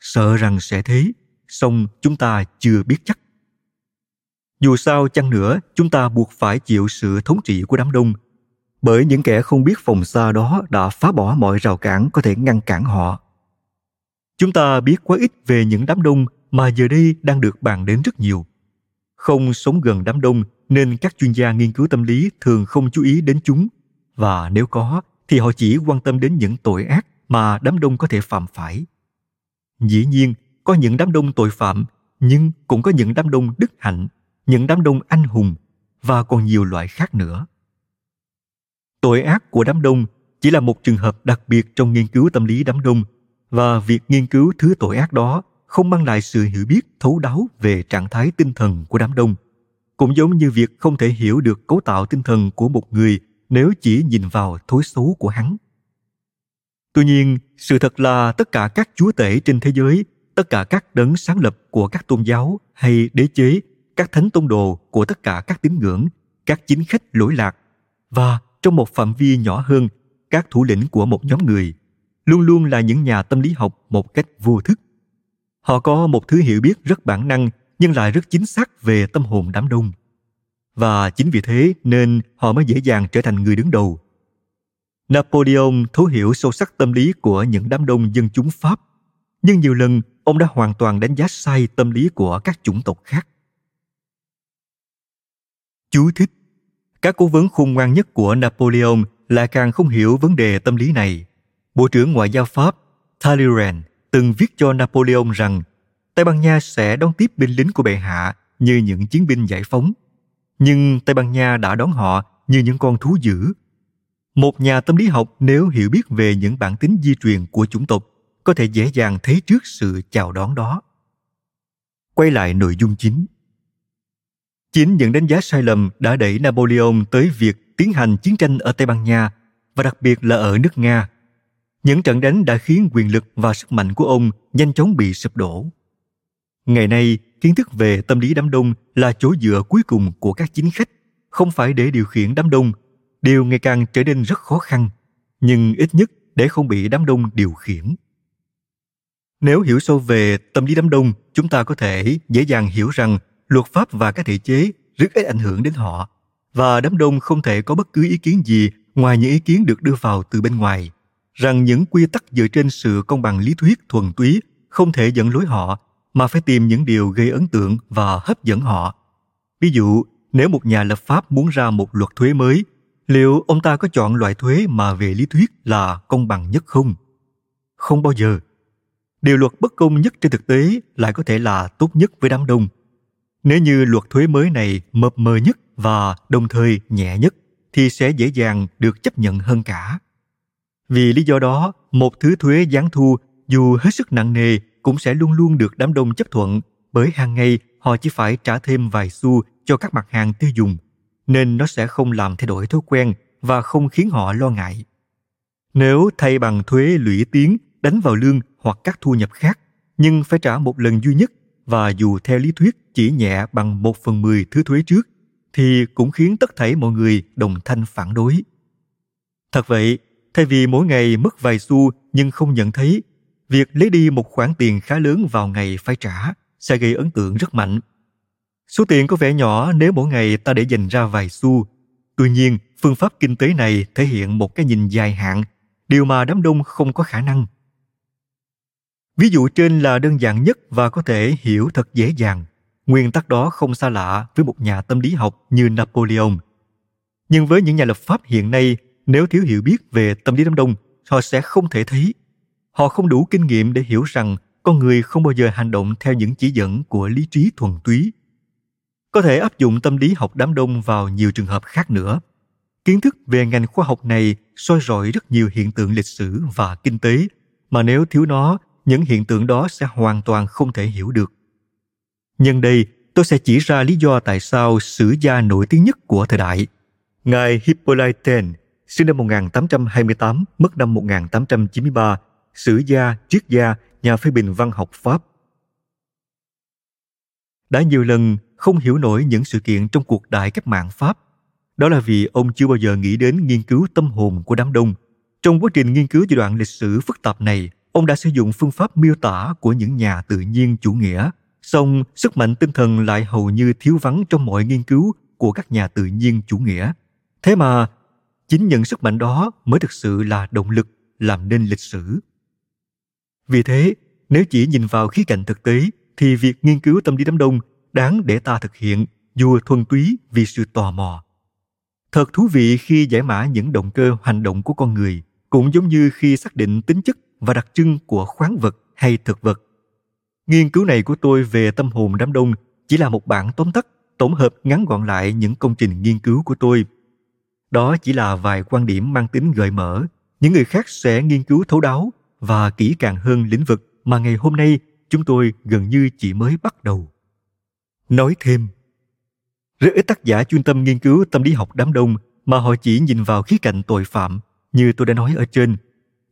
Sợ rằng sẽ thế, song chúng ta chưa biết chắc. Dù sao chăng nữa, chúng ta buộc phải chịu sự thống trị của đám đông, bởi những kẻ không biết phòng xa đó đã phá bỏ mọi rào cản có thể ngăn cản họ. Chúng ta biết quá ít về những đám đông mà giờ đây đang được bàn đến rất nhiều. Không sống gần đám đông, nên các chuyên gia nghiên cứu tâm lý thường không chú ý đến chúng, và nếu có thì họ chỉ quan tâm đến những tội ác mà đám đông có thể phạm phải. Dĩ nhiên, có những đám đông tội phạm, nhưng cũng có những đám đông đức hạnh, những đám đông anh hùng và còn nhiều loại khác nữa. Tội ác của đám đông chỉ là một trường hợp đặc biệt trong nghiên cứu tâm lý đám đông và việc nghiên cứu thứ tội ác đó không mang lại sự hiểu biết thấu đáo về trạng thái tinh thần của đám đông, cũng giống như việc không thể hiểu được cấu tạo tinh thần của một người nếu chỉ nhìn vào thối xấu của hắn. Tuy nhiên, sự thật là tất cả các chúa tể trên thế giới, tất cả các đấng sáng lập của các tôn giáo hay đế chế, các thánh tông đồ của tất cả các tín ngưỡng, các chính khách lỗi lạc, và trong một phạm vi nhỏ hơn, các thủ lĩnh của một nhóm người, luôn luôn là những nhà tâm lý học một cách vô thức. Họ có một thứ hiểu biết rất bản năng, nhưng lại rất chính xác về tâm hồn đám đông và chính vì thế nên họ mới dễ dàng trở thành người đứng đầu. Napoleon thấu hiểu sâu sắc tâm lý của những đám đông dân chúng pháp. Nhưng nhiều lần, ông đã hoàn toàn đánh giá sai tâm lý của các chủng tộc khác. Chú thích. Các cố vấn khôn ngoan nhất của napoleon là càng không hiểu vấn đề tâm lý này. Bộ trưởng ngoại giao pháp, talleyrand, từng viết cho Napoleon rằng Tây Ban Nha sẽ đón tiếp binh lính của bệ hạ như những chiến binh giải phóng. Nhưng Tây Ban Nha đã đón họ như những con thú dữ. Một nhà tâm lý học nếu hiểu biết về những bản tính di truyền của chủng tộc có thể dễ dàng thấy trước sự chào đón đó. Quay lại nội dung chính. Chính những đánh giá sai lầm đã đẩy Napoleon tới việc tiến hành chiến tranh ở Tây Ban Nha và đặc biệt là ở nước Nga những trận đánh đã khiến quyền lực và sức mạnh của ông nhanh chóng bị sụp đổ. Ngày nay, kiến thức về tâm lý đám đông là chỗ dựa cuối cùng của các chính khách, không phải để điều khiển đám đông. Điều ngày càng trở nên rất khó khăn, nhưng ít nhất để không bị đám đông điều khiển. Nếu hiểu sâu về tâm lý đám đông, chúng ta có thể dễ dàng hiểu rằng luật pháp và các thể chế rất ít ảnh hưởng đến họ, và đám đông không thể có bất cứ ý kiến gì ngoài những ý kiến được đưa vào từ bên ngoài rằng những quy tắc dựa trên sự công bằng lý thuyết thuần túy không thể dẫn lối họ mà phải tìm những điều gây ấn tượng và hấp dẫn họ. Ví dụ nếu một nhà lập pháp muốn ra một luật thuế mới liệu ông ta có chọn loại thuế mà về lý thuyết là công bằng nhất không? Không bao giờ. Điều luật bất công nhất trên thực tế lại có thể là tốt nhất với đám đông. Nếu như luật thuế mới này mập mờ nhất và đồng thời nhẹ nhất thì sẽ dễ dàng được chấp nhận hơn cả. Vì lý do đó, một thứ thuế gián thu dù hết sức nặng nề cũng sẽ luôn luôn được đám đông chấp thuận bởi hàng ngày họ chỉ phải trả thêm vài xu cho các mặt hàng tiêu dùng. nên nó sẽ không làm thay đổi thói quen và không khiến họ lo ngại. Nếu thay bằng thuế lũy tiến đánh vào lương hoặc các thu nhập khác, nhưng phải trả một lần duy nhất và dù theo lý thuyết chỉ nhẹ bằng một phần mười thứ thuế trước, thì cũng khiến tất thảy mọi người đồng thanh phản đối. Thật vậy, thay vì mỗi ngày mất vài xu nhưng không nhận thấy, việc lấy đi một khoản tiền khá lớn vào ngày phải trả sẽ gây ấn tượng rất mạnh. Số tiền có vẻ nhỏ nếu mỗi ngày ta để dành ra vài xu. Tuy nhiên, phương pháp kinh tế này thể hiện một cái nhìn dài hạn, điều mà đám đông không có khả năng. Ví dụ trên là đơn giản nhất và có thể hiểu thật dễ dàng. Nguyên tắc đó không xa lạ với một nhà tâm lý học như Napoleon. Nhưng với những nhà lập pháp hiện nay, nếu thiếu hiểu biết về tâm lý đám đông, họ sẽ không thể thấy. Họ không đủ kinh nghiệm để hiểu rằng con người không bao giờ hành động theo những chỉ dẫn của lý trí thuần túy. Có thể áp dụng tâm lý học đám đông vào nhiều trường hợp khác nữa. Kiến thức về ngành khoa học này soi rọi rất nhiều hiện tượng lịch sử và kinh tế, mà nếu thiếu nó, những hiện tượng đó sẽ hoàn toàn không thể hiểu được. Nhân đây, tôi sẽ chỉ ra lý do tại sao sử gia nổi tiếng nhất của thời đại. Ngài Hippolyte, sinh năm 1828, mất năm 1893, sử gia, triết gia, nhà phê bình văn học Pháp. Đã nhiều lần không hiểu nổi những sự kiện trong cuộc đại cách mạng Pháp. Đó là vì ông chưa bao giờ nghĩ đến nghiên cứu tâm hồn của đám đông. Trong quá trình nghiên cứu giai đoạn lịch sử phức tạp này, ông đã sử dụng phương pháp miêu tả của những nhà tự nhiên chủ nghĩa song sức mạnh tinh thần lại hầu như thiếu vắng trong mọi nghiên cứu của các nhà tự nhiên chủ nghĩa thế mà chính những sức mạnh đó mới thực sự là động lực làm nên lịch sử vì thế nếu chỉ nhìn vào khía cạnh thực tế thì việc nghiên cứu tâm lý đám đông đáng để ta thực hiện dù thuần túy vì sự tò mò thật thú vị khi giải mã những động cơ hành động của con người cũng giống như khi xác định tính chất và đặc trưng của khoáng vật hay thực vật Nghiên cứu này của tôi về tâm hồn đám đông chỉ là một bản tóm tắt, tổng hợp ngắn gọn lại những công trình nghiên cứu của tôi. Đó chỉ là vài quan điểm mang tính gợi mở. Những người khác sẽ nghiên cứu thấu đáo và kỹ càng hơn lĩnh vực mà ngày hôm nay chúng tôi gần như chỉ mới bắt đầu. Nói thêm, rất ít tác giả chuyên tâm nghiên cứu tâm lý học đám đông mà họ chỉ nhìn vào khía cạnh tội phạm như tôi đã nói ở trên.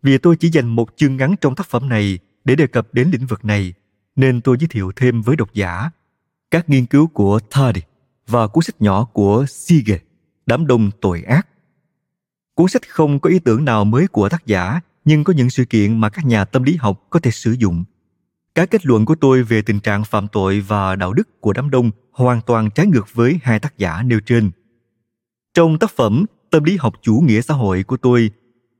Vì tôi chỉ dành một chương ngắn trong tác phẩm này để đề cập đến lĩnh vực này nên tôi giới thiệu thêm với độc giả các nghiên cứu của Tardy và cuốn sách nhỏ của Siege, Đám đông tội ác. Cuốn sách không có ý tưởng nào mới của tác giả, nhưng có những sự kiện mà các nhà tâm lý học có thể sử dụng. Các kết luận của tôi về tình trạng phạm tội và đạo đức của đám đông hoàn toàn trái ngược với hai tác giả nêu trên. Trong tác phẩm Tâm lý học chủ nghĩa xã hội của tôi,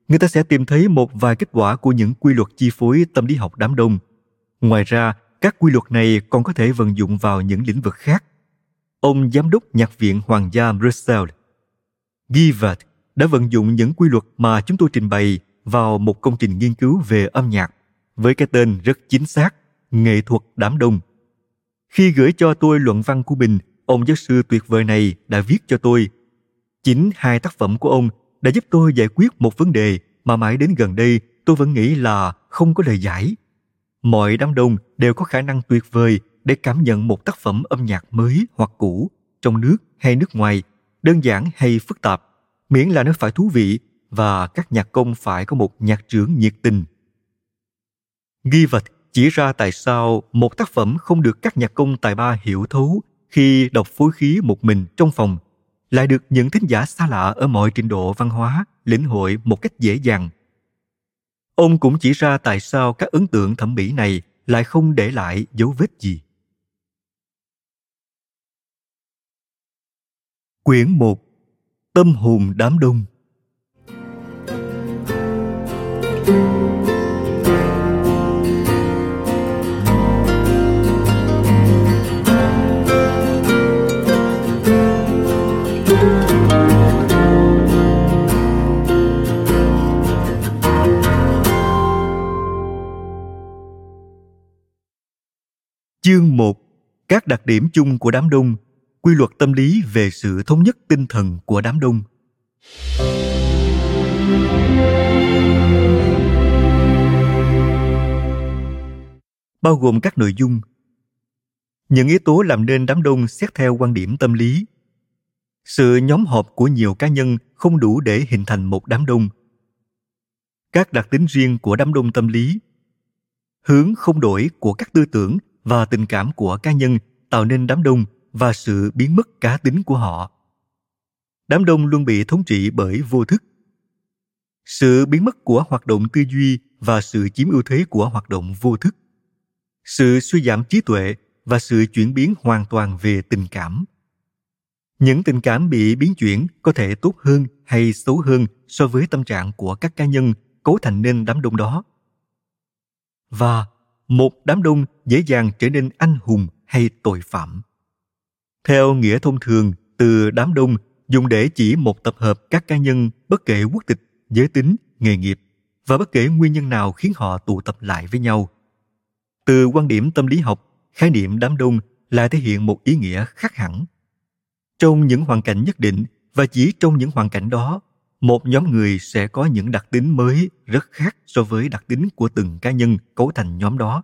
người ta sẽ tìm thấy một vài kết quả của những quy luật chi phối tâm lý học đám đông. Ngoài ra, các quy luật này còn có thể vận dụng vào những lĩnh vực khác. Ông giám đốc nhạc viện Hoàng gia Brussels, Givert, đã vận dụng những quy luật mà chúng tôi trình bày vào một công trình nghiên cứu về âm nhạc với cái tên rất chính xác, nghệ thuật đám đông. Khi gửi cho tôi luận văn của mình, ông giáo sư tuyệt vời này đã viết cho tôi. Chính hai tác phẩm của ông đã giúp tôi giải quyết một vấn đề mà mãi đến gần đây tôi vẫn nghĩ là không có lời giải mọi đám đông đều có khả năng tuyệt vời để cảm nhận một tác phẩm âm nhạc mới hoặc cũ trong nước hay nước ngoài đơn giản hay phức tạp miễn là nó phải thú vị và các nhạc công phải có một nhạc trưởng nhiệt tình ghi vật chỉ ra tại sao một tác phẩm không được các nhạc công tài ba hiểu thấu khi đọc phối khí một mình trong phòng, lại được những thính giả xa lạ ở mọi trình độ văn hóa, lĩnh hội một cách dễ dàng Ông cũng chỉ ra tại sao các ấn tượng thẩm mỹ này lại không để lại dấu vết gì. Quyển 1 Tâm hồn đám đông Chương 1 Các đặc điểm chung của đám đông, Quy luật tâm lý về sự thống nhất tinh thần của đám đông. Bao gồm các nội dung. Những yếu tố làm nên đám đông xét theo quan điểm tâm lý. Sự nhóm họp của nhiều cá nhân không đủ để hình thành một đám đông. Các đặc tính riêng của đám đông tâm lý. Hướng không đổi của các tư tưởng và tình cảm của cá nhân tạo nên đám đông và sự biến mất cá tính của họ. Đám đông luôn bị thống trị bởi vô thức. Sự biến mất của hoạt động tư duy và sự chiếm ưu thế của hoạt động vô thức sự suy giảm trí tuệ và sự chuyển biến hoàn toàn về tình cảm. Những tình cảm bị biến chuyển có thể tốt hơn hay xấu hơn so với tâm trạng của các cá nhân cấu thành nên đám đông đó. Và một đám đông dễ dàng trở nên anh hùng hay tội phạm. Theo nghĩa thông thường, từ đám đông dùng để chỉ một tập hợp các cá nhân bất kể quốc tịch, giới tính, nghề nghiệp và bất kể nguyên nhân nào khiến họ tụ tập lại với nhau từ quan điểm tâm lý học, khái niệm đám đông là thể hiện một ý nghĩa khác hẳn. Trong những hoàn cảnh nhất định và chỉ trong những hoàn cảnh đó, một nhóm người sẽ có những đặc tính mới rất khác so với đặc tính của từng cá nhân cấu thành nhóm đó.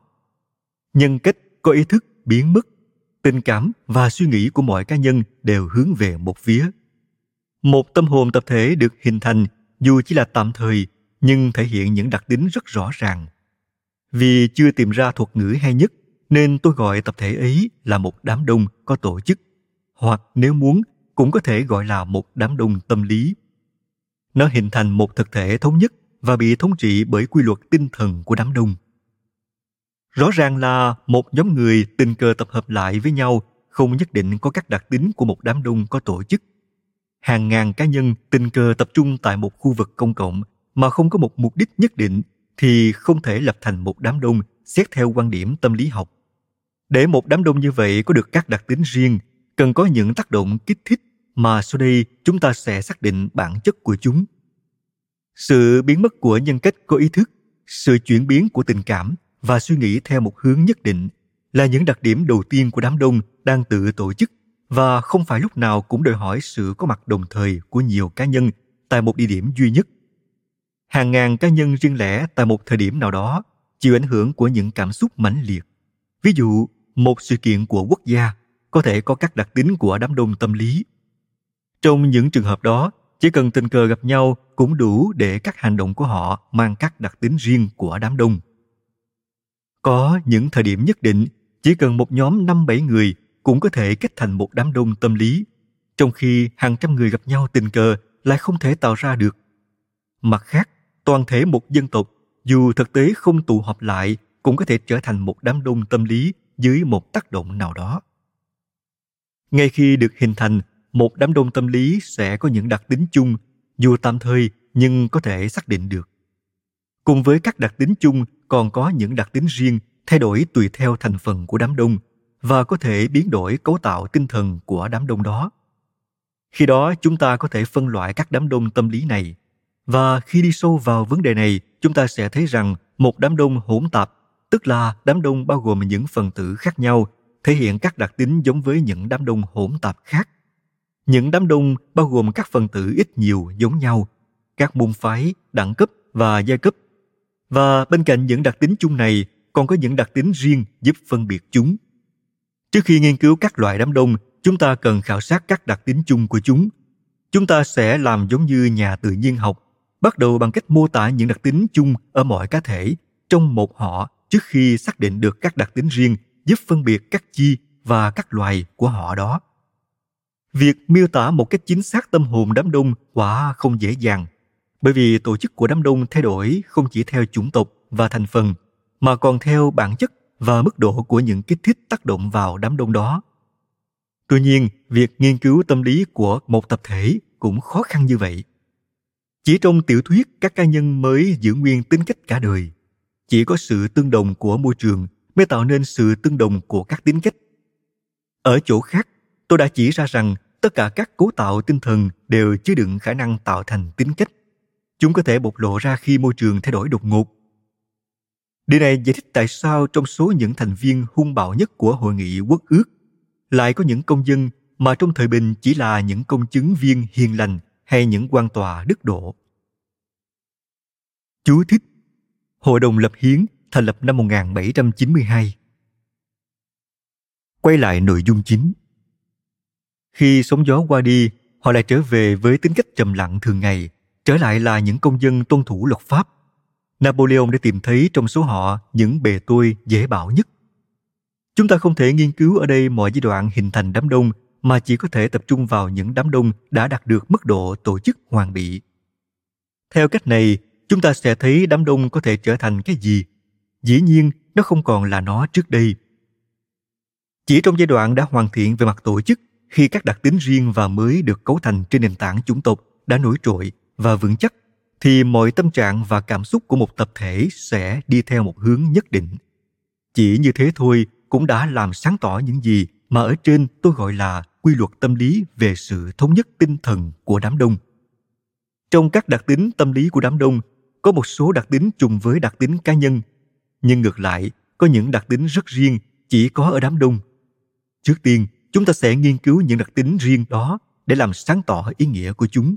Nhân cách, có ý thức, biến mất, tình cảm và suy nghĩ của mọi cá nhân đều hướng về một phía. Một tâm hồn tập thể được hình thành dù chỉ là tạm thời nhưng thể hiện những đặc tính rất rõ ràng vì chưa tìm ra thuật ngữ hay nhất, nên tôi gọi tập thể ấy là một đám đông có tổ chức. Hoặc nếu muốn, cũng có thể gọi là một đám đông tâm lý. Nó hình thành một thực thể thống nhất và bị thống trị bởi quy luật tinh thần của đám đông. Rõ ràng là một nhóm người tình cờ tập hợp lại với nhau không nhất định có các đặc tính của một đám đông có tổ chức. Hàng ngàn cá nhân tình cờ tập trung tại một khu vực công cộng mà không có một mục đích nhất định thì không thể lập thành một đám đông xét theo quan điểm tâm lý học. Để một đám đông như vậy có được các đặc tính riêng, cần có những tác động kích thích mà sau đây chúng ta sẽ xác định bản chất của chúng. Sự biến mất của nhân cách có ý thức, sự chuyển biến của tình cảm và suy nghĩ theo một hướng nhất định là những đặc điểm đầu tiên của đám đông đang tự tổ chức và không phải lúc nào cũng đòi hỏi sự có mặt đồng thời của nhiều cá nhân tại một địa điểm duy nhất hàng ngàn cá nhân riêng lẻ tại một thời điểm nào đó chịu ảnh hưởng của những cảm xúc mãnh liệt. Ví dụ, một sự kiện của quốc gia có thể có các đặc tính của đám đông tâm lý. Trong những trường hợp đó, chỉ cần tình cờ gặp nhau cũng đủ để các hành động của họ mang các đặc tính riêng của đám đông. Có những thời điểm nhất định, chỉ cần một nhóm năm bảy người cũng có thể kết thành một đám đông tâm lý, trong khi hàng trăm người gặp nhau tình cờ lại không thể tạo ra được. Mặt khác toàn thể một dân tộc, dù thực tế không tụ họp lại, cũng có thể trở thành một đám đông tâm lý dưới một tác động nào đó. Ngay khi được hình thành, một đám đông tâm lý sẽ có những đặc tính chung, dù tạm thời nhưng có thể xác định được. Cùng với các đặc tính chung, còn có những đặc tính riêng thay đổi tùy theo thành phần của đám đông và có thể biến đổi cấu tạo tinh thần của đám đông đó. Khi đó, chúng ta có thể phân loại các đám đông tâm lý này và khi đi sâu vào vấn đề này, chúng ta sẽ thấy rằng một đám đông hỗn tạp, tức là đám đông bao gồm những phần tử khác nhau, thể hiện các đặc tính giống với những đám đông hỗn tạp khác. Những đám đông bao gồm các phần tử ít nhiều giống nhau, các môn phái, đẳng cấp và giai cấp. Và bên cạnh những đặc tính chung này, còn có những đặc tính riêng giúp phân biệt chúng. Trước khi nghiên cứu các loại đám đông, chúng ta cần khảo sát các đặc tính chung của chúng. Chúng ta sẽ làm giống như nhà tự nhiên học bắt đầu bằng cách mô tả những đặc tính chung ở mọi cá thể trong một họ trước khi xác định được các đặc tính riêng, giúp phân biệt các chi và các loài của họ đó. Việc miêu tả một cách chính xác tâm hồn đám đông quả không dễ dàng, bởi vì tổ chức của đám đông thay đổi không chỉ theo chủng tộc và thành phần, mà còn theo bản chất và mức độ của những kích thích tác động vào đám đông đó. Tuy nhiên, việc nghiên cứu tâm lý của một tập thể cũng khó khăn như vậy chỉ trong tiểu thuyết, các cá nhân mới giữ nguyên tính cách cả đời. Chỉ có sự tương đồng của môi trường mới tạo nên sự tương đồng của các tính cách. Ở chỗ khác, tôi đã chỉ ra rằng tất cả các cấu tạo tinh thần đều chứa đựng khả năng tạo thành tính cách. Chúng có thể bộc lộ ra khi môi trường thay đổi đột ngột. Điều này giải thích tại sao trong số những thành viên hung bạo nhất của hội nghị quốc ước, lại có những công dân mà trong thời bình chỉ là những công chứng viên hiền lành hay những quan tòa đức độ. Chú thích Hội đồng lập hiến thành lập năm 1792. Quay lại nội dung chính. Khi sóng gió qua đi, họ lại trở về với tính cách trầm lặng thường ngày, trở lại là những công dân tuân thủ luật pháp. Napoleon đã tìm thấy trong số họ những bề tôi dễ bảo nhất. Chúng ta không thể nghiên cứu ở đây mọi giai đoạn hình thành đám đông mà chỉ có thể tập trung vào những đám đông đã đạt được mức độ tổ chức hoàn bị. Theo cách này, chúng ta sẽ thấy đám đông có thể trở thành cái gì. Dĩ nhiên, nó không còn là nó trước đây. Chỉ trong giai đoạn đã hoàn thiện về mặt tổ chức, khi các đặc tính riêng và mới được cấu thành trên nền tảng chủng tộc đã nổi trội và vững chắc, thì mọi tâm trạng và cảm xúc của một tập thể sẽ đi theo một hướng nhất định. Chỉ như thế thôi cũng đã làm sáng tỏ những gì mà ở trên tôi gọi là quy luật tâm lý về sự thống nhất tinh thần của đám đông. Trong các đặc tính tâm lý của đám đông, có một số đặc tính trùng với đặc tính cá nhân, nhưng ngược lại, có những đặc tính rất riêng chỉ có ở đám đông. Trước tiên, chúng ta sẽ nghiên cứu những đặc tính riêng đó để làm sáng tỏ ý nghĩa của chúng.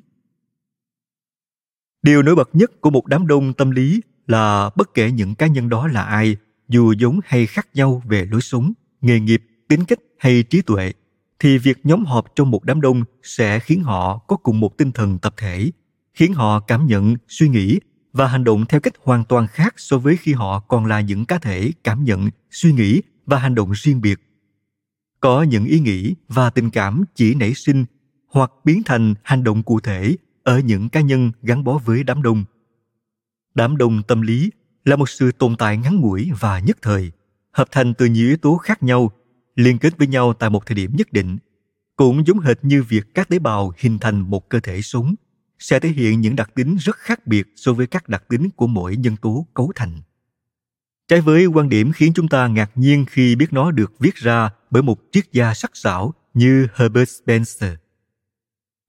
Điều nổi bật nhất của một đám đông tâm lý là bất kể những cá nhân đó là ai, dù giống hay khác nhau về lối sống, nghề nghiệp, tính cách hay trí tuệ, thì việc nhóm họp trong một đám đông sẽ khiến họ có cùng một tinh thần tập thể, khiến họ cảm nhận, suy nghĩ và hành động theo cách hoàn toàn khác so với khi họ còn là những cá thể cảm nhận, suy nghĩ và hành động riêng biệt. Có những ý nghĩ và tình cảm chỉ nảy sinh hoặc biến thành hành động cụ thể ở những cá nhân gắn bó với đám đông. Đám đông tâm lý là một sự tồn tại ngắn ngủi và nhất thời, hợp thành từ nhiều yếu tố khác nhau liên kết với nhau tại một thời điểm nhất định, cũng giống hệt như việc các tế bào hình thành một cơ thể sống, sẽ thể hiện những đặc tính rất khác biệt so với các đặc tính của mỗi nhân tố cấu thành. Trái với quan điểm khiến chúng ta ngạc nhiên khi biết nó được viết ra bởi một triết gia sắc sảo như herbert spencer.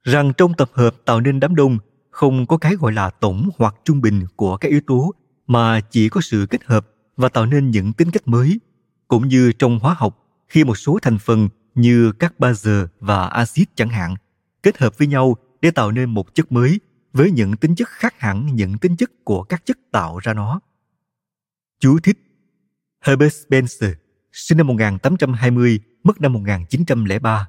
Rằng trong tập hợp tạo nên đám đông không có cái gọi là tổng hoặc trung bình của các yếu tố, mà chỉ có sự kết hợp và tạo nên những tính cách mới, cũng như trong hóa học khi một số thành phần như các bazơ và axit chẳng hạn kết hợp với nhau để tạo nên một chất mới với những tính chất khác hẳn những tính chất của các chất tạo ra nó. Chú thích Herbert Spencer, sinh năm 1820, mất năm 1903,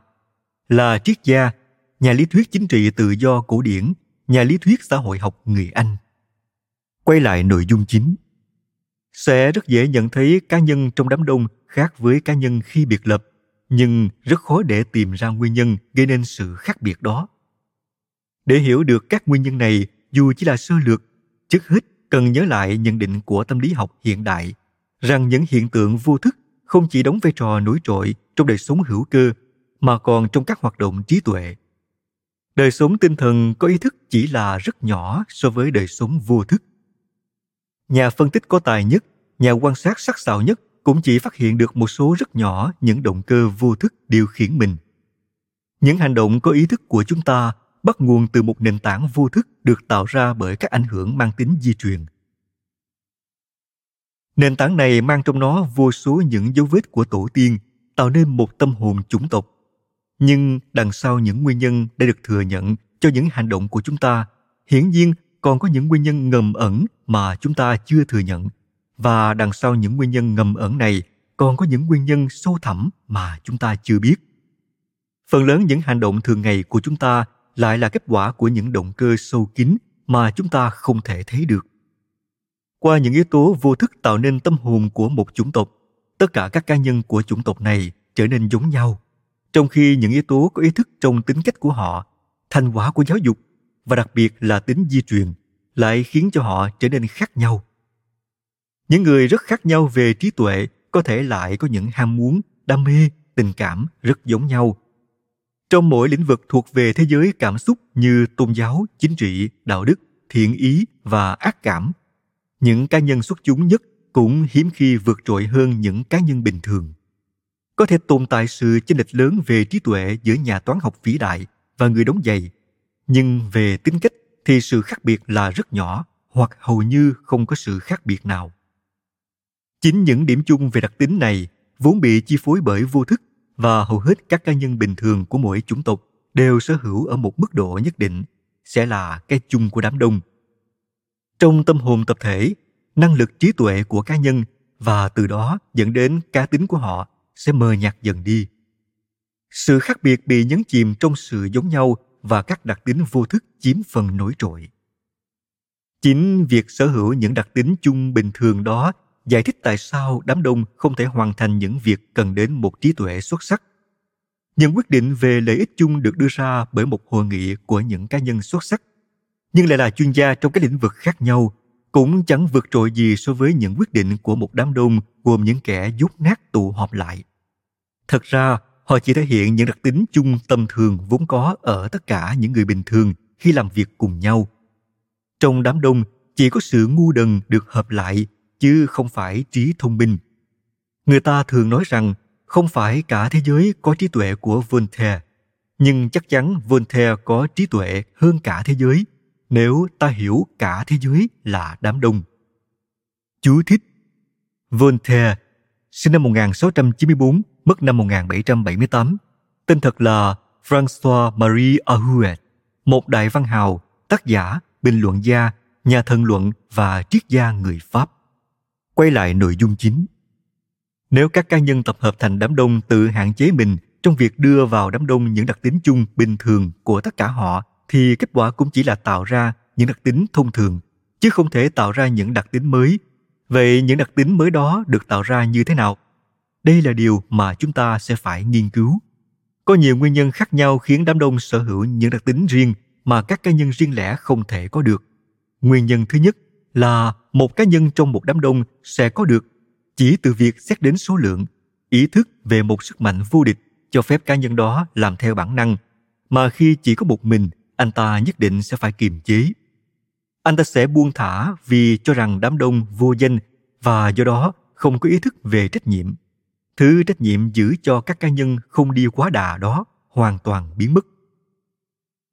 là triết gia, nhà lý thuyết chính trị tự do cổ điển, nhà lý thuyết xã hội học người Anh. Quay lại nội dung chính. Sẽ rất dễ nhận thấy cá nhân trong đám đông khác với cá nhân khi biệt lập, nhưng rất khó để tìm ra nguyên nhân gây nên sự khác biệt đó. Để hiểu được các nguyên nhân này, dù chỉ là sơ lược, trước hết cần nhớ lại nhận định của tâm lý học hiện đại, rằng những hiện tượng vô thức không chỉ đóng vai trò nổi trội trong đời sống hữu cơ, mà còn trong các hoạt động trí tuệ. Đời sống tinh thần có ý thức chỉ là rất nhỏ so với đời sống vô thức. Nhà phân tích có tài nhất, nhà quan sát sắc sảo nhất cũng chỉ phát hiện được một số rất nhỏ những động cơ vô thức điều khiển mình. Những hành động có ý thức của chúng ta bắt nguồn từ một nền tảng vô thức được tạo ra bởi các ảnh hưởng mang tính di truyền. Nền tảng này mang trong nó vô số những dấu vết của tổ tiên, tạo nên một tâm hồn chủng tộc. Nhưng đằng sau những nguyên nhân đã được thừa nhận cho những hành động của chúng ta, hiển nhiên còn có những nguyên nhân ngầm ẩn mà chúng ta chưa thừa nhận và đằng sau những nguyên nhân ngầm ẩn này, còn có những nguyên nhân sâu thẳm mà chúng ta chưa biết. Phần lớn những hành động thường ngày của chúng ta lại là kết quả của những động cơ sâu kín mà chúng ta không thể thấy được. Qua những yếu tố vô thức tạo nên tâm hồn của một chủng tộc, tất cả các cá nhân của chủng tộc này trở nên giống nhau. Trong khi những yếu tố có ý thức trong tính cách của họ thành quả của giáo dục và đặc biệt là tính di truyền lại khiến cho họ trở nên khác nhau những người rất khác nhau về trí tuệ có thể lại có những ham muốn, đam mê, tình cảm rất giống nhau. Trong mỗi lĩnh vực thuộc về thế giới cảm xúc như tôn giáo, chính trị, đạo đức, thiện ý và ác cảm, những cá nhân xuất chúng nhất cũng hiếm khi vượt trội hơn những cá nhân bình thường. Có thể tồn tại sự chênh lệch lớn về trí tuệ giữa nhà toán học vĩ đại và người đóng giày, nhưng về tính cách thì sự khác biệt là rất nhỏ hoặc hầu như không có sự khác biệt nào. Chính những điểm chung về đặc tính này vốn bị chi phối bởi vô thức và hầu hết các cá nhân bình thường của mỗi chủng tộc đều sở hữu ở một mức độ nhất định sẽ là cái chung của đám đông. Trong tâm hồn tập thể, năng lực trí tuệ của cá nhân và từ đó dẫn đến cá tính của họ sẽ mờ nhạt dần đi. Sự khác biệt bị nhấn chìm trong sự giống nhau và các đặc tính vô thức chiếm phần nổi trội. Chính việc sở hữu những đặc tính chung bình thường đó giải thích tại sao đám đông không thể hoàn thành những việc cần đến một trí tuệ xuất sắc. Những quyết định về lợi ích chung được đưa ra bởi một hội nghị của những cá nhân xuất sắc, nhưng lại là chuyên gia trong các lĩnh vực khác nhau, cũng chẳng vượt trội gì so với những quyết định của một đám đông gồm những kẻ dốt nát tụ họp lại. Thật ra, họ chỉ thể hiện những đặc tính chung tâm thường vốn có ở tất cả những người bình thường khi làm việc cùng nhau. Trong đám đông, chỉ có sự ngu đần được hợp lại chứ không phải trí thông minh. Người ta thường nói rằng không phải cả thế giới có trí tuệ của Voltaire, nhưng chắc chắn Voltaire có trí tuệ hơn cả thế giới nếu ta hiểu cả thế giới là đám đông. Chú thích Voltaire, sinh năm 1694, mất năm 1778, tên thật là François Marie Arouet, một đại văn hào, tác giả, bình luận gia, nhà thần luận và triết gia người Pháp quay lại nội dung chính. Nếu các cá nhân tập hợp thành đám đông tự hạn chế mình trong việc đưa vào đám đông những đặc tính chung bình thường của tất cả họ, thì kết quả cũng chỉ là tạo ra những đặc tính thông thường, chứ không thể tạo ra những đặc tính mới. Vậy những đặc tính mới đó được tạo ra như thế nào? Đây là điều mà chúng ta sẽ phải nghiên cứu. Có nhiều nguyên nhân khác nhau khiến đám đông sở hữu những đặc tính riêng mà các cá nhân riêng lẻ không thể có được. Nguyên nhân thứ nhất là một cá nhân trong một đám đông sẽ có được. Chỉ từ việc xét đến số lượng, ý thức về một sức mạnh vô địch cho phép cá nhân đó làm theo bản năng. Mà khi chỉ có một mình, anh ta nhất định sẽ phải kiềm chế. Anh ta sẽ buông thả vì cho rằng đám đông vô danh và do đó không có ý thức về trách nhiệm. Thứ trách nhiệm giữ cho các cá nhân không đi quá đà đó hoàn toàn biến mất.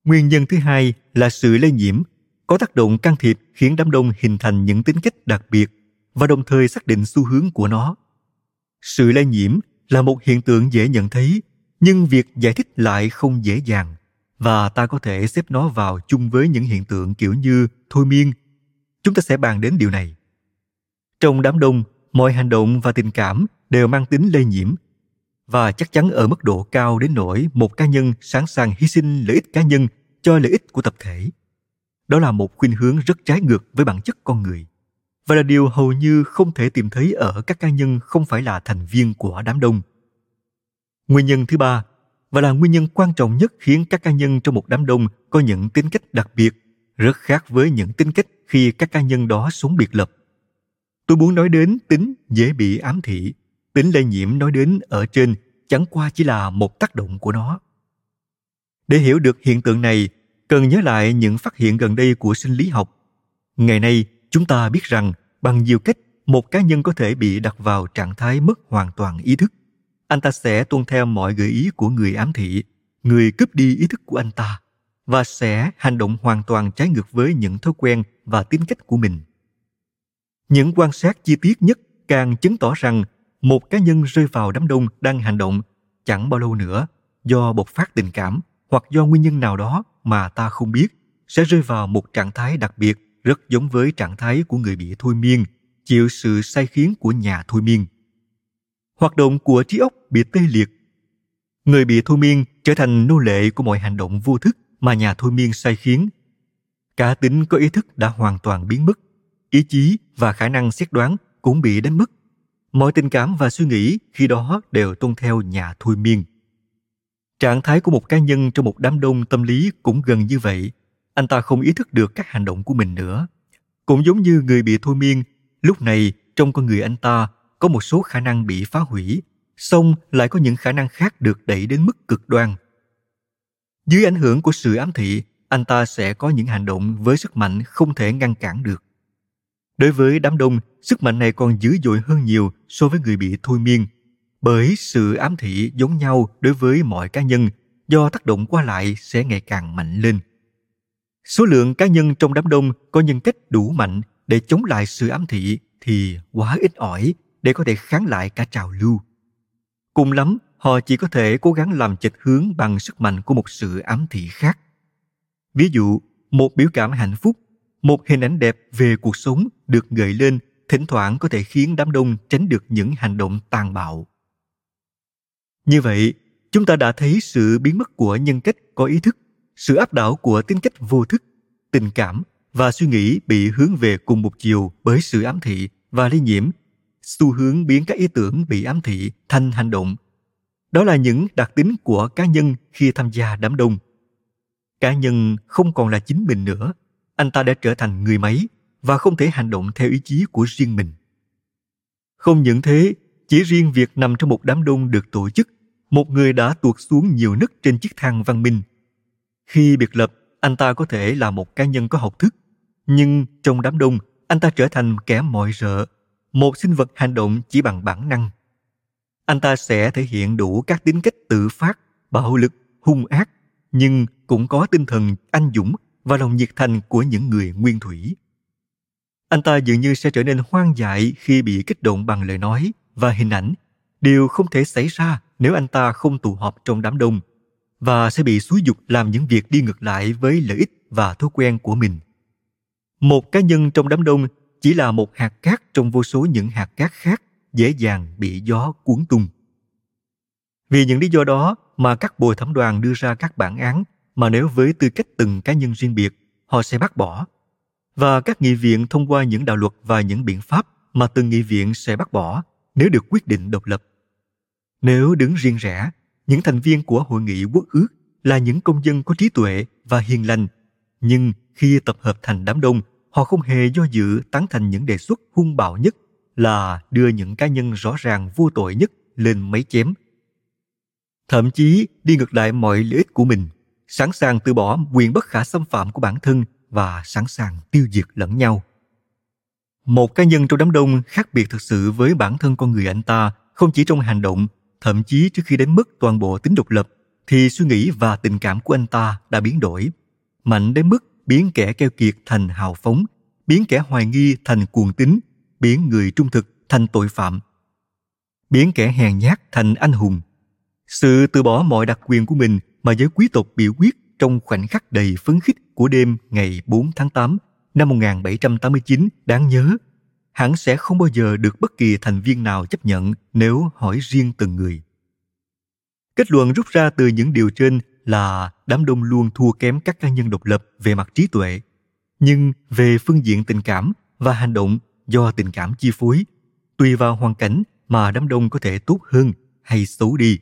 Nguyên nhân thứ hai là sự lây nhiễm có tác động can thiệp khiến đám đông hình thành những tính cách đặc biệt và đồng thời xác định xu hướng của nó. Sự lây nhiễm là một hiện tượng dễ nhận thấy, nhưng việc giải thích lại không dễ dàng và ta có thể xếp nó vào chung với những hiện tượng kiểu như thôi miên. Chúng ta sẽ bàn đến điều này. Trong đám đông, mọi hành động và tình cảm đều mang tính lây nhiễm và chắc chắn ở mức độ cao đến nỗi một cá nhân sẵn sàng hy sinh lợi ích cá nhân cho lợi ích của tập thể đó là một khuynh hướng rất trái ngược với bản chất con người. Và là điều hầu như không thể tìm thấy ở các cá nhân không phải là thành viên của đám đông. Nguyên nhân thứ ba, và là nguyên nhân quan trọng nhất khiến các cá nhân trong một đám đông có những tính cách đặc biệt, rất khác với những tính cách khi các cá nhân đó sống biệt lập. Tôi muốn nói đến tính dễ bị ám thị, tính lây nhiễm nói đến ở trên chẳng qua chỉ là một tác động của nó. Để hiểu được hiện tượng này cần nhớ lại những phát hiện gần đây của sinh lý học. Ngày nay, chúng ta biết rằng bằng nhiều cách, một cá nhân có thể bị đặt vào trạng thái mất hoàn toàn ý thức. Anh ta sẽ tuân theo mọi gợi ý của người ám thị, người cướp đi ý thức của anh ta, và sẽ hành động hoàn toàn trái ngược với những thói quen và tính cách của mình. Những quan sát chi tiết nhất càng chứng tỏ rằng một cá nhân rơi vào đám đông đang hành động chẳng bao lâu nữa do bộc phát tình cảm hoặc do nguyên nhân nào đó mà ta không biết, sẽ rơi vào một trạng thái đặc biệt, rất giống với trạng thái của người bị thôi miên, chịu sự sai khiến của nhà thôi miên. Hoạt động của trí óc bị tê liệt. Người bị thôi miên trở thành nô lệ của mọi hành động vô thức mà nhà thôi miên sai khiến. Cá tính có ý thức đã hoàn toàn biến mất, ý chí và khả năng xét đoán cũng bị đánh mất. Mọi tình cảm và suy nghĩ khi đó đều tuân theo nhà thôi miên trạng thái của một cá nhân trong một đám đông tâm lý cũng gần như vậy. Anh ta không ý thức được các hành động của mình nữa. Cũng giống như người bị thôi miên, lúc này trong con người anh ta có một số khả năng bị phá hủy, song lại có những khả năng khác được đẩy đến mức cực đoan. Dưới ảnh hưởng của sự ám thị, anh ta sẽ có những hành động với sức mạnh không thể ngăn cản được. Đối với đám đông, sức mạnh này còn dữ dội hơn nhiều so với người bị thôi miên bởi sự ám thị giống nhau đối với mọi cá nhân, do tác động qua lại sẽ ngày càng mạnh lên. Số lượng cá nhân trong đám đông có nhân cách đủ mạnh để chống lại sự ám thị thì quá ít ỏi để có thể kháng lại cả trào lưu. Cùng lắm, họ chỉ có thể cố gắng làm chệch hướng bằng sức mạnh của một sự ám thị khác. Ví dụ, một biểu cảm hạnh phúc, một hình ảnh đẹp về cuộc sống được gợi lên thỉnh thoảng có thể khiến đám đông tránh được những hành động tàn bạo như vậy chúng ta đã thấy sự biến mất của nhân cách có ý thức sự áp đảo của tính cách vô thức, tình cảm và suy nghĩ bị hướng về cùng một chiều bởi sự ám thị và lây nhiễm, xu hướng biến các ý tưởng bị ám thị thành hành động. Đó là những đặc tính của cá nhân khi tham gia đám đông. Cá nhân không còn là chính mình nữa, anh ta đã trở thành người máy và không thể hành động theo ý chí của riêng mình. Không những thế, chỉ riêng việc nằm trong một đám đông được tổ chức, một người đã tuột xuống nhiều nấc trên chiếc thang văn minh. Khi biệt lập, anh ta có thể là một cá nhân có học thức, nhưng trong đám đông, anh ta trở thành kẻ mọi rợ, một sinh vật hành động chỉ bằng bản năng. Anh ta sẽ thể hiện đủ các tính cách tự phát, bạo lực, hung ác, nhưng cũng có tinh thần anh dũng và lòng nhiệt thành của những người nguyên thủy. Anh ta dường như sẽ trở nên hoang dại khi bị kích động bằng lời nói và hình ảnh. Điều không thể xảy ra nếu anh ta không tụ họp trong đám đông và sẽ bị xúi dục làm những việc đi ngược lại với lợi ích và thói quen của mình. Một cá nhân trong đám đông chỉ là một hạt cát trong vô số những hạt cát khác dễ dàng bị gió cuốn tung. Vì những lý do đó mà các bồi thẩm đoàn đưa ra các bản án mà nếu với tư cách từng cá nhân riêng biệt, họ sẽ bác bỏ. Và các nghị viện thông qua những đạo luật và những biện pháp mà từng nghị viện sẽ bác bỏ nếu được quyết định độc lập. Nếu đứng riêng rẽ, những thành viên của hội nghị quốc ước là những công dân có trí tuệ và hiền lành, nhưng khi tập hợp thành đám đông, họ không hề do dự tán thành những đề xuất hung bạo nhất là đưa những cá nhân rõ ràng vô tội nhất lên máy chém. Thậm chí đi ngược lại mọi lợi ích của mình, sẵn sàng từ bỏ quyền bất khả xâm phạm của bản thân và sẵn sàng tiêu diệt lẫn nhau. Một cá nhân trong đám đông khác biệt thực sự với bản thân con người anh ta không chỉ trong hành động, thậm chí trước khi đánh mất toàn bộ tính độc lập, thì suy nghĩ và tình cảm của anh ta đã biến đổi. Mạnh đến mức biến kẻ keo kiệt thành hào phóng, biến kẻ hoài nghi thành cuồng tín, biến người trung thực thành tội phạm, biến kẻ hèn nhát thành anh hùng. Sự từ bỏ mọi đặc quyền của mình mà giới quý tộc biểu quyết trong khoảnh khắc đầy phấn khích của đêm ngày 4 tháng 8 năm 1789 đáng nhớ, hẳn sẽ không bao giờ được bất kỳ thành viên nào chấp nhận nếu hỏi riêng từng người. Kết luận rút ra từ những điều trên là đám đông luôn thua kém các cá nhân độc lập về mặt trí tuệ, nhưng về phương diện tình cảm và hành động do tình cảm chi phối, tùy vào hoàn cảnh mà đám đông có thể tốt hơn hay xấu đi.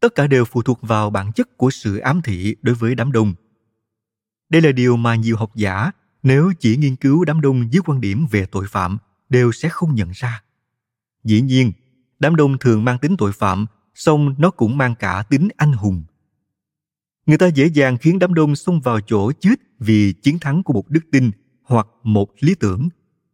Tất cả đều phụ thuộc vào bản chất của sự ám thị đối với đám đông. Đây là điều mà nhiều học giả, nếu chỉ nghiên cứu đám đông dưới quan điểm về tội phạm, đều sẽ không nhận ra. Dĩ nhiên, đám đông thường mang tính tội phạm, song nó cũng mang cả tính anh hùng. Người ta dễ dàng khiến đám đông xông vào chỗ chết vì chiến thắng của một đức tin hoặc một lý tưởng.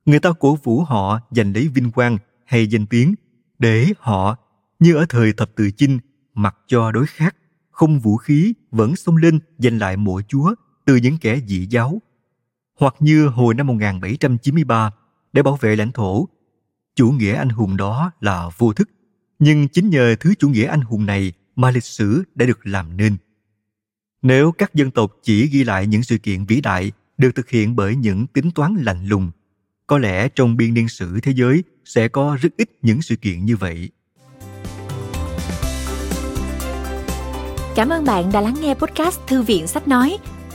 Người ta cổ vũ họ giành lấy vinh quang hay danh tiếng để họ, như ở thời thập tự chinh, mặc cho đối khác, không vũ khí vẫn xông lên giành lại mộ chúa từ những kẻ dị giáo. Hoặc như hồi năm 1793, để bảo vệ lãnh thổ, chủ nghĩa anh hùng đó là vô thức. Nhưng chính nhờ thứ chủ nghĩa anh hùng này mà lịch sử đã được làm nên. Nếu các dân tộc chỉ ghi lại những sự kiện vĩ đại được thực hiện bởi những tính toán lạnh lùng, có lẽ trong biên niên sử thế giới sẽ có rất ít những sự kiện như vậy. Cảm ơn bạn đã lắng nghe podcast Thư viện Sách Nói.